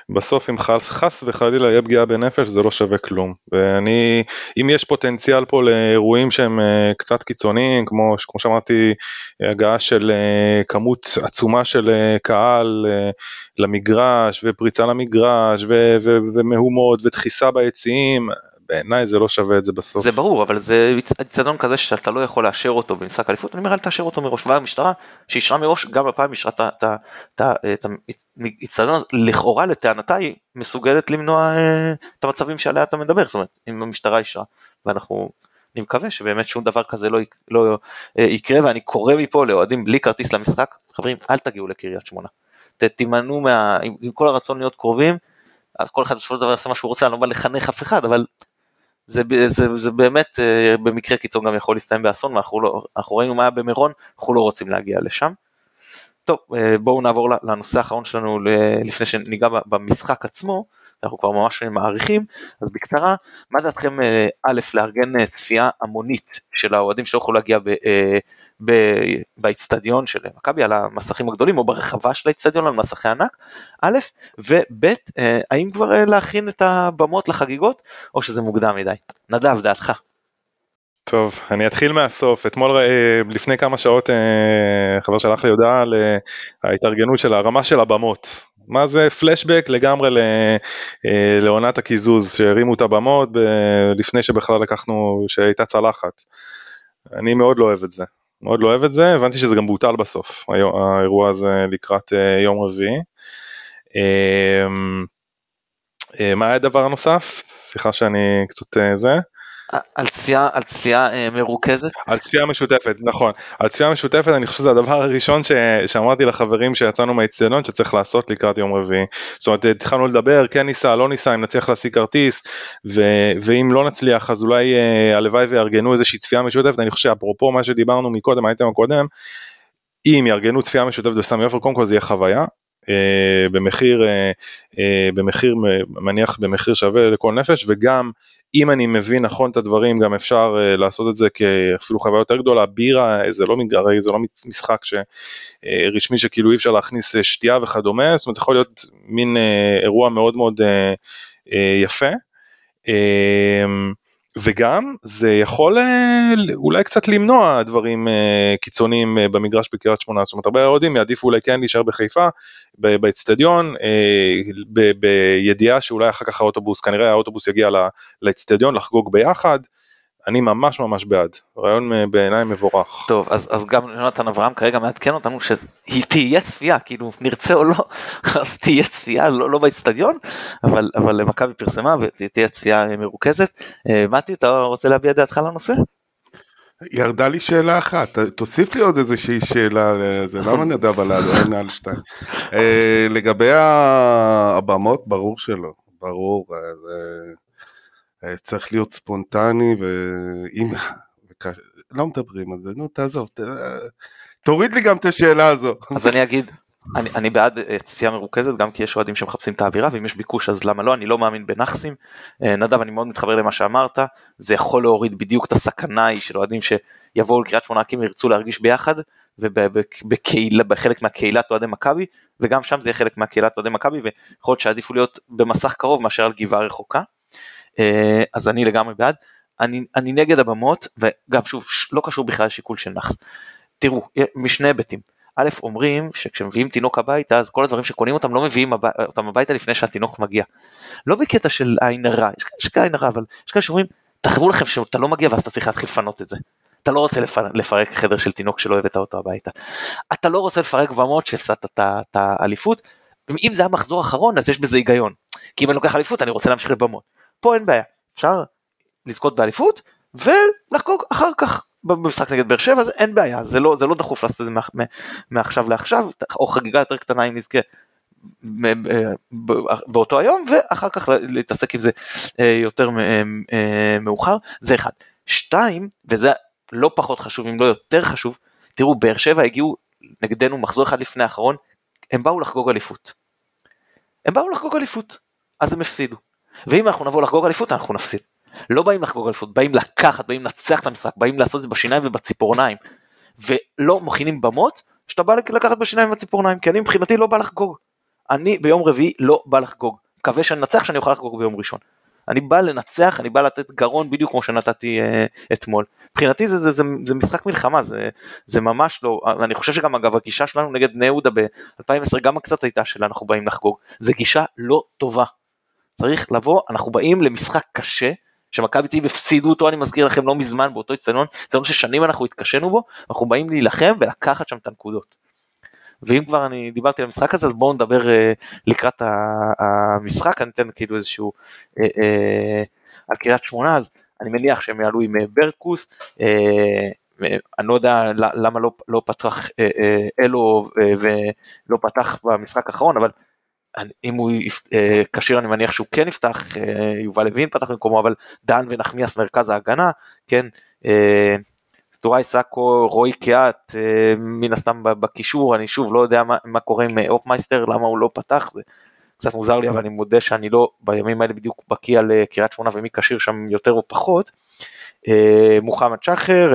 בסוף אם חס, וחלילה יהיה פגיעה בנפש זה לא שווה כלום. ואני, אם יש פוטנציאל פה לאירועים שהם אה, קצת קיצוניים, כמו, כמו שאמרתי, הגעה של אה, כמות עצומה של קהל למגרש ופריצה למגרש ו, ו, ומהומות ודחיסה ביציעים, בעיניי זה לא שווה את זה בסוף. זה ברור, אבל זה אצטדיון כזה שאתה לא יכול לאשר אותו במשחק אליפות, אני אומר אל תאשר אותו מראש, והמשטרה שאישרה מראש, גם הפעם אישרה את האצטדיון, לכאורה לטענתה היא מסוגלת למנוע אה, את המצבים שעליה אתה מדבר, זאת אומרת, אם המשטרה אישרה, ואנחנו, אני מקווה שבאמת שום דבר כזה לא, לא אה, יקרה, ואני קורא מפה לאוהדים בלי כרטיס למשחק, חברים, אל תגיעו לקריית שמונה. תימנעו מה... עם כל הרצון להיות קרובים, כל אחד בסופו של דבר יעשה מה שהוא רוצה, אני לא בא לחנך אף אחד, אבל זה, זה, זה באמת אה, במקרה קיצון גם יכול להסתיים באסון, ואנחנו לא, ראינו מה היה במירון, אנחנו לא רוצים להגיע לשם. טוב, אה, בואו נעבור לנושא האחרון שלנו לפני שניגע במשחק עצמו, אנחנו כבר ממש מעריכים, אז בקצרה, מה דעתכם אה, א', לארגן צפייה המונית של האוהדים שלא יכולו להגיע באיצטדיון של מכבי על המסכים הגדולים או ברחבה של האיצטדיון על מסכי ענק, א', וב', אה, האם כבר אה, להכין את הבמות לחגיגות או שזה מוקדם מדי? נדב, דעתך. טוב, אני אתחיל מהסוף. אתמול, אה, לפני כמה שעות, חבר שלח לי הודעה על ההתארגנות של הרמה של הבמות. מה זה פלשבק לגמרי לעונת הקיזוז, שהרימו את הבמות לפני שבכלל לקחנו, שהייתה צלחת. אני מאוד לא אוהב את זה. מאוד לא אוהב את זה, הבנתי שזה גם בוטל בסוף, האירוע הזה לקראת אה, יום רביעי. אה, מה היה הדבר הנוסף? סליחה שאני קצת אה, זה. על צפייה, על צפייה אה, מרוכזת? על צפייה משותפת, נכון. על צפייה משותפת אני חושב שזה הדבר הראשון ש... שאמרתי לחברים שיצאנו מהאצטדיון שצריך לעשות לקראת יום רביעי. זאת אומרת התחלנו לדבר, כן ניסע, לא ניסע, אם נצליח להשיג כרטיס, ו... ואם לא נצליח אז אולי אה, הלוואי ויארגנו איזושהי צפייה משותפת, אני חושב שאפרופו מה שדיברנו מקודם, האייטם הקודם, אם יארגנו צפייה משותפת בסמי עופר, קודם כל זה יהיה חוויה, במחיר, אה, אה, במחיר, מניח במחיר שווה לכל נפש, וגם אם אני מבין נכון את הדברים, גם אפשר לעשות את זה כאפילו חוויה יותר גדולה, בירה, זה לא, הרי זה לא משחק רשמי שכאילו אי אפשר להכניס שתייה וכדומה, זאת אומרת זה יכול להיות מין אירוע מאוד מאוד יפה. וגם זה יכול אה, אולי קצת למנוע דברים אה, קיצוניים אה, במגרש בקריית שמונה, זאת אומרת הרבה אוהדים יעדיפו אולי כן להישאר בחיפה, באצטדיון, בידיעה שאולי אחר כך האוטובוס, כנראה האוטובוס יגיע לאצטדיון לחגוג ביחד, אני ממש ממש בעד, רעיון בעיניי מבורך. טוב, אז, אז גם יונתן אברהם כרגע מעדכן אותנו שהיא תהיה צפייה, כאילו נרצה או לא, [LAUGHS] אז תהיה צפייה, לא, לא באצטדיון, אבל, אבל מכבי פרסמה ותהיה צפייה מרוכזת. אה, מתי, אתה רוצה להביע דעתך לנושא? ירדה לי שאלה אחת, תוסיף לי עוד איזושהי שאלה, זה למה [LAUGHS] נדב על על שתיים. אה, לגבי הבמות, ברור שלא, ברור, אה, זה... אה, צריך להיות ספונטני, ואם... לא מדברים על זה, נו תעזוב, ת... תוריד לי גם את השאלה הזו. אז אני אגיד, אני, אני בעד אה, צפייה מרוכזת גם כי יש אוהדים שמחפשים את האווירה ואם יש ביקוש אז למה לא? אני לא מאמין בנאחסים. אה, נדב אני מאוד מתחבר למה שאמרת זה יכול להוריד בדיוק את הסכנה היא של אוהדים שיבואו לקריית שמונה כי הם ירצו להרגיש ביחד ובחלק מהקהילת אוהדי מכבי וגם שם זה יהיה חלק מהקהילת אוהדי מכבי ויכול להיות שעדיפו להיות במסך קרוב מאשר על גבעה רחוקה אז אני לגמרי בעד. אני, אני נגד הבמות, וגם שוב, לא קשור בכלל לשיקול של נאחס. תראו, משני היבטים. א', אומרים שכשמביאים תינוק הביתה, אז כל הדברים שקונים אותם לא מביאים אותם הביתה לפני שהתינוק מגיע. לא בקטע של עין הרע, יש כאלה עין הרע, אבל יש כאלה שאומרים, תחשבו לכם שאתה לא מגיע ואז אתה צריך להתחיל לפנות את זה. אתה לא רוצה לפרק חדר של תינוק שלא הבאת אותו הביתה. אתה לא רוצה לפרק במות שהפסדת את האליפות. אם זה המחזור האחרון אז יש בזה היגיון. כי אם אני לוקח אליפות אני רוצה להמשיך לבמות. פה אין בעיה, אפשר לזכות באליפות ולחגוג אחר כך במשחק נגד באר שבע, אין בעיה, זה לא, זה לא דחוף לעשות את זה מעכשיו לעכשיו, או חגיגה יותר קטנה אם נזכה באותו היום ואחר כך להתעסק עם זה יותר מאוחר, זה אחד. שתיים, וזה לא פחות חשוב אם לא יותר חשוב, תראו באר שבע הגיעו נגדנו מחזור אחד לפני האחרון, הם באו לחגוג אליפות. הם באו לחגוג אליפות, אז הם הפסידו. ואם אנחנו נבוא לחגוג אליפות אנחנו נפסיד. לא באים לחגוג אליפות, באים לקחת, באים לנצח את המשחק, באים לעשות את זה בשיניים ובציפורניים. ולא מכינים במות שאתה בא לקחת בשיניים ובציפורניים, כי אני מבחינתי לא בא לחגוג. אני ביום רביעי לא בא לחגוג. מקווה שאני אנצח שאני אוכל לחגוג ביום ראשון. אני בא לנצח, אני בא לתת גרון בדיוק כמו שנתתי אה, אתמול. מבחינתי זה, זה, זה, זה משחק מלחמה, זה, זה ממש לא, אני חושב שגם אגב הגישה שלנו נגד בני יהודה ב-2010 גם קצת הייתה של אנחנו באים לחגוג, זה גישה לא טובה. צריך לבוא, אנחנו באים למשחק קשה, שמכבי תל אביב הפסידו אותו, אני מזכיר לכם לא מזמן באותו אצטדיון, אצטדיון ששנים אנחנו התקשינו בו, אנחנו באים להילחם ולקחת שם את הנקודות. ואם כבר אני דיברתי על המשחק הזה אז בואו נדבר uh, לקראת המשחק, אני אתן כאילו איזשהו uh, uh, על קריית שמונה, אז אני מניח שהם יעלו עם ברקוס, uh, אני לא יודע למה לא, לא פתח אלו ולא פתח במשחק האחרון, אבל אם הוא כשיר אני מניח שהוא כן יפתח, יובל לוין פתח במקומו, אבל דן ונחמיאס מרכז ההגנה, כן, טוראי סאקו, רועי קיאט, מן הסתם בקישור, אני שוב לא יודע מה, מה קורה עם אופמייסטר, למה הוא לא פתח, זה קצת מוזר לי, אבל אני מודה שאני לא בימים האלה בדיוק בקיא על קריית שמונה ומי כשיר שם יותר או פחות. מוחמד שחר,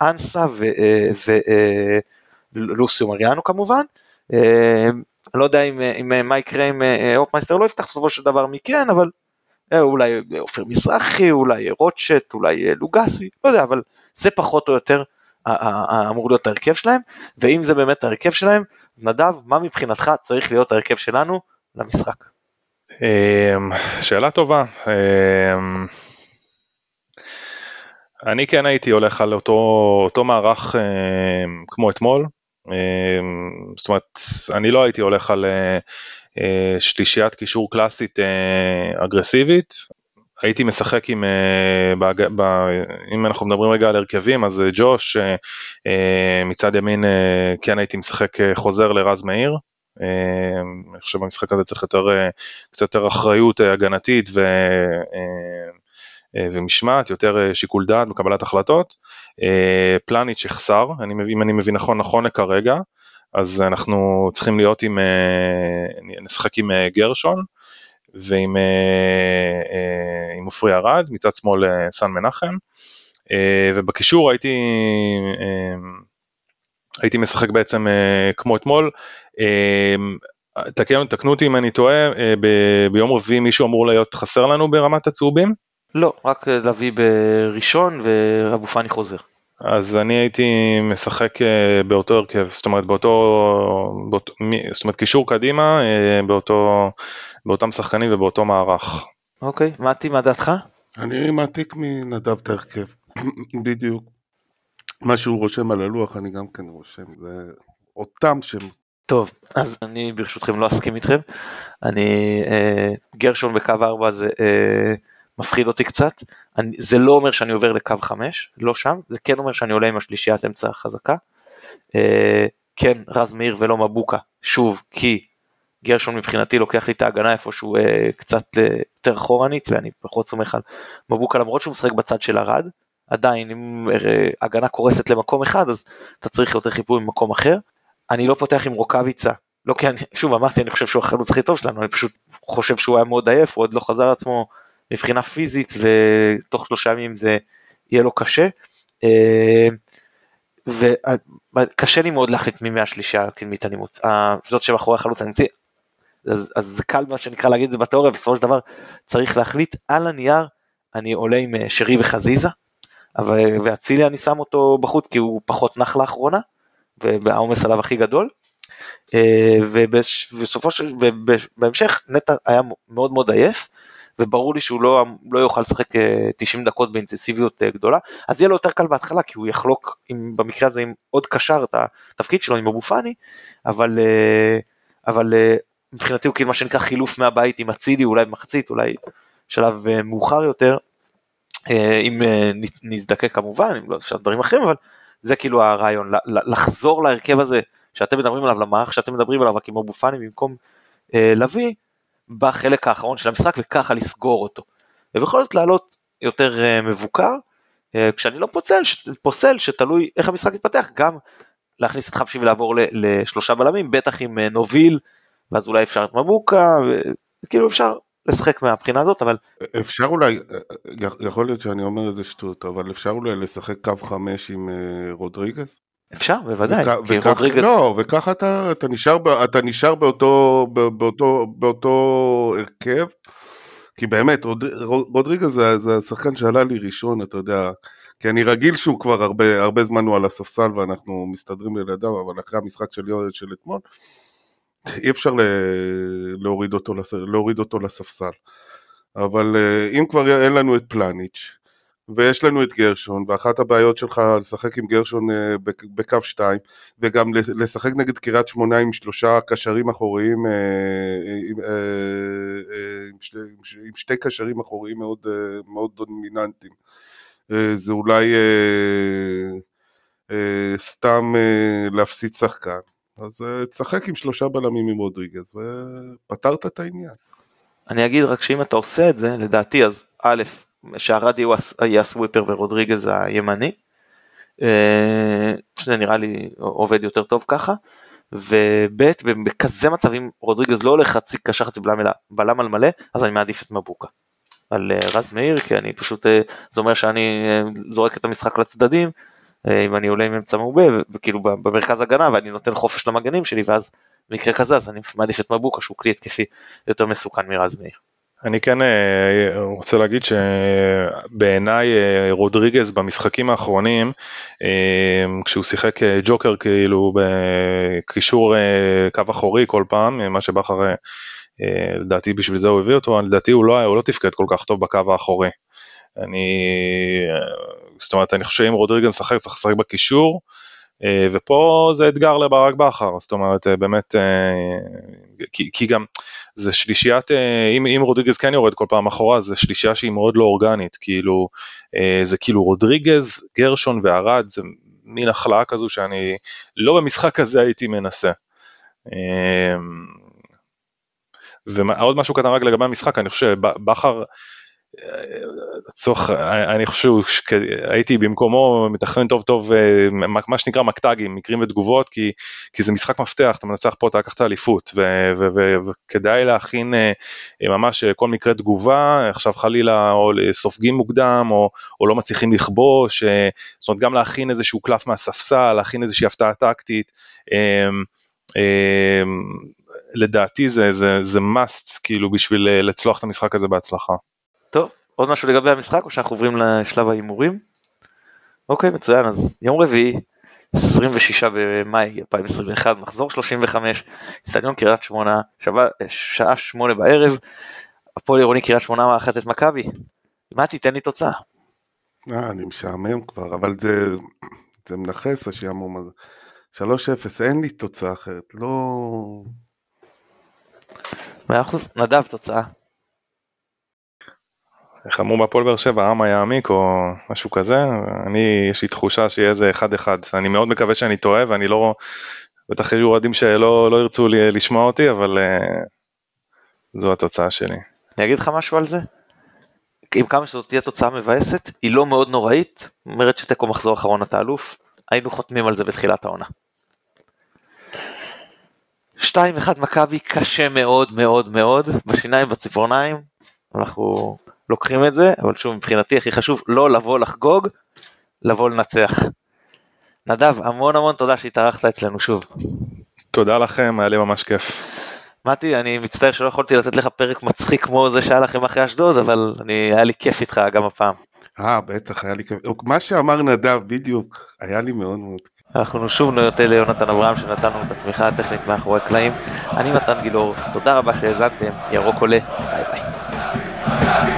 אנסה ולוסיו מריאנו כמובן. לא יודע אם, אם מה יקרה אם אופמייסטר לא יפתח בסופו של דבר מי כן, אבל אה, אולי עופר מזרחי, אולי רוטשט, אולי לוגסי, לא יודע, אבל זה פחות או יותר אמור להיות ההרכב שלהם, ואם זה באמת ההרכב שלהם, נדב, מה מבחינתך צריך להיות ההרכב שלנו למשחק? אמ, שאלה טובה. אמ, אני כן הייתי הולך על אותו, אותו מערך אמ, כמו אתמול, זאת אומרת, אני לא הייתי הולך על אה, שלישיית קישור קלאסית אה, אגרסיבית. הייתי משחק עם, אה, אם אנחנו מדברים רגע על הרכבים, אז ג'וש, מצד ימין כן הייתי משחק חוזר לרז מאיר. אני חושב במשחק הזה צריך יותר, קצת יותר אחריות הגנתית ו, ומשמעת, יותר שיקול דעת בקבלת החלטות. פלניץ' יחסר, אם אני מבין נכון, נכון לכרגע. אז אנחנו צריכים להיות עם, אה, נשחק עם אה, גרשון ועם אה, עם עופרי ארד, מצד שמאל סן מנחם, ובקישור הייתי, הייתי משחק בעצם כמו אתמול, תקנו, אותי אם אני טועה, ביום רביעי מישהו אמור להיות חסר לנו ברמת הצהובים? לא, רק להביא בראשון ואבו פאני חוזר. אז אני הייתי משחק אה, באותו הרכב, זאת אומרת באותו, באותו זאת אומרת קישור קדימה, אה, באותו, באותם שחקנים ובאותו מערך. אוקיי, מתי, מה דעתך? אני מעתיק מנדב את ההרכב, [COUGHS] בדיוק. מה שהוא רושם על הלוח אני גם כן רושם, זה אותם שהם... טוב, אז אני ברשותכם לא אסכים איתכם. אני, אה, גרשון בקו 4 זה... אה, מפחיד אותי קצת, אני, זה לא אומר שאני עובר לקו 5, לא שם, זה כן אומר שאני עולה עם השלישיית אמצע החזקה. אה, כן, רז מאיר ולא מבוקה, שוב, כי גרשון מבחינתי לוקח לי את ההגנה איפשהו אה, קצת אה, יותר אחורנית, ואני פחות סומך על מבוקה למרות שהוא משחק בצד של ארד, עדיין אם אה, הגנה קורסת למקום אחד אז אתה צריך יותר חיפוי ממקום אחר. אני לא פותח עם רוקאביצה, לא כי אני, שוב אמרתי אני חושב שהוא החלוץ הכי טוב שלנו, אני פשוט חושב שהוא היה מאוד עייף, הוא עוד לא חזר לעצמו מבחינה פיזית ותוך שלושה ימים זה יהיה לו קשה. אה, וקשה לי מאוד להחליט מי מהשלישה הקדמית אני מוצא, זאת שמאחורי החלוץ אני מוציא, אז, אז זה קל מה שנקרא להגיד את זה בתיאוריה, בסופו של דבר צריך להחליט על הנייר, אני עולה עם אה, שרי וחזיזה, ואצילי אני שם אותו בחוץ כי הוא פחות נח לאחרונה, והעומס עליו הכי גדול. אה, ובסופו של, ובהמשך נטע היה מאוד מאוד עייף, וברור לי שהוא לא, לא יוכל לשחק 90 אה, דקות באינטנסיביות אה, גדולה, אז יהיה לו יותר קל בהתחלה כי הוא יחלוק עם, במקרה הזה עם עוד קשר את התפקיד שלו עם אבו פאני, אבל, אה, אבל מבחינתי הוא כאילו מה שנקרא חילוף מהבית עם אצילי, אולי במחצית, אולי שלב מאוחר יותר, אם נזדקק כמובן, אם לא אפשר דברים אחרים, אבל זה כאילו הרעיון, לחזור להרכב הזה שאתם מדברים עליו למערך שאתם מדברים עליו רק עם אבו פאני במקום לביא, בחלק האחרון של המשחק וככה לסגור אותו. ובכל זאת לעלות יותר אה, מבוקר, אה, כשאני לא פוסל, פוסל שתלוי איך המשחק יתפתח, גם להכניס את חבשי ולעבור לשלושה בלמים, בטח עם אה, נוביל, ואז אולי אפשר את מבוקה, וכאילו אפשר לשחק מהבחינה הזאת, אבל... אפשר אולי, יכול להיות שאני אומר איזה שטות, אבל אפשר אולי לשחק קו חמש עם רודריגז? אפשר, בוודאי, וכ, כי וכך, רודריגז... לא, וככה אתה, אתה נשאר, אתה נשאר באותו, באותו, באותו הרכב, כי באמת, רוד, רודריגז זה, זה השחקן שעלה לי ראשון, אתה יודע, כי אני רגיל שהוא כבר הרבה, הרבה זמן הוא על הספסל ואנחנו מסתדרים לידיו, אבל אחרי המשחק של, של אתמול, אי אפשר להוריד אותו, להוריד אותו לספסל. אבל אה, אם כבר אין לנו את פלניץ', ויש לנו את גרשון, ואחת הבעיות שלך לשחק עם גרשון אה, בקו 2, וגם לשחק נגד קריית שמונה עם שלושה קשרים אחוריים, אה, עם, שתי, עם שתי קשרים אחוריים מאוד, מאוד דומיננטיים. זה אולי סתם להפסיד שחקן. אז תשחק עם שלושה בלמים עם רודריגז, ופתרת את העניין. אני אגיד רק שאם אתה עושה את זה, לדעתי, אז א', שהרדי יהיה הסוויפר ורודריגז הימני, אה, שזה נראה לי עובד יותר טוב ככה, וב' בכזה מצב אם רודריגז לא הולך חצי קשר חצי בלם בלם על מלא, אז אני מעדיף את מבוקה. על אה, רז מאיר, כי אני פשוט, אה, זה אומר שאני זורק את המשחק לצדדים, אם אני עולה עם אמצע מעובה, וכאילו במרכז הגנה, ואני נותן חופש למגנים שלי, ואז במקרה כזה אז אני מעדיף את מבוקה שהוא כלי התקפי יותר מסוכן מרז מאיר. אני כן אה, רוצה להגיד שבעיניי אה, רודריגז במשחקים האחרונים, אה, כשהוא שיחק ג'וקר כאילו בקישור קו אחורי כל פעם, מה שבכר לדעתי בשביל זה הוא הביא אותו, לדעתי הוא לא, הוא לא תפקד כל כך טוב בקו האחורי. אני, זאת אומרת, אני חושב שאם רודריגז משחק צריך לשחק בקישור, ופה זה אתגר לברק בכר, זאת אומרת, באמת, כי, כי גם זה שלישיית, אה, אם, אם רודריגז כן יורד כל פעם אחורה, זה שלישייה שהיא מאוד לא אורגנית, כאילו, אה, זה כאילו רודריגז, גרשון וערד, זה מין החלאה כזו שאני לא במשחק הזה הייתי מנסה. אה, ועוד משהו קטן רק לגבי המשחק, אני חושב שבכר, לצורך, אני חושב שהייתי במקומו מתכנן טוב טוב אה, מה שנקרא מקטגים, מקרים ותגובות, כי, כי זה משחק מפתח, אתה מנצח פה, אתה לקחת אליפות, וכדאי להכין אה, ממש כל מקרה תגובה, עכשיו חלילה או סופגים מוקדם, או, או לא מצליחים לכבוש, אה, זאת אומרת גם להכין איזשהו קלף מהספסל, להכין איזושהי הפתעה טקטית. לדעתי זה, זה, זה must כאילו בשביל לצלוח את המשחק הזה בהצלחה. טוב, עוד משהו לגבי המשחק או שאנחנו עוברים לשלב ההימורים? אוקיי, מצוין, אז יום רביעי, 26 במאי 2021, מחזור 35, אצטדיון קריית שמונה, שווה, שעה שמונה בערב, הפועל עירוני קריית שמונה מארחת את מכבי. מתי, תן לי תוצאה. אה, אני משעמם כבר, אבל זה, זה מנכס השעמום הזה. 3-0, אין לי תוצאה אחרת, לא... מאה אחוז, נדב תוצאה. איך אמרו בהפועל באר שבע, העם יעמיק או משהו כזה, אני, יש לי תחושה שיהיה איזה אחד אחד. אני מאוד מקווה שאני טועה ואני לא, בטח יהיו אוהדים שלא לא ירצו לי, לשמוע אותי, אבל uh, זו התוצאה שלי. אני אגיד לך משהו על זה? עם כמה שזאת תהיה תוצאה מבאסת, היא לא מאוד נוראית, אומרת שתיקו מחזור אחרון אתה אלוף, היינו חותמים על זה בתחילת העונה. 2-1 מכבי קשה מאוד מאוד מאוד, בשיניים בציפורניים, אנחנו לוקחים את זה, אבל שוב מבחינתי הכי חשוב לא לבוא לחגוג, לבוא לנצח. נדב, המון המון תודה שהתארחת אצלנו שוב. תודה לכם, היה לי ממש כיף. מתי, אני מצטער שלא יכולתי לתת לך פרק מצחיק כמו זה שהיה לכם אחרי אשדוד, אבל אני, היה לי כיף איתך גם הפעם. אה, בטח, היה לי כיף. מה שאמר נדב, בדיוק, היה לי מאוד מאוד כיף. אנחנו שוב נודה ליונתן אברהם שנתנו את התמיכה הטכנית מאחורי הקלעים. אני מתן גילאור, תודה רבה שהאזנתם, ירוק עולה, ביי ביי. Amém.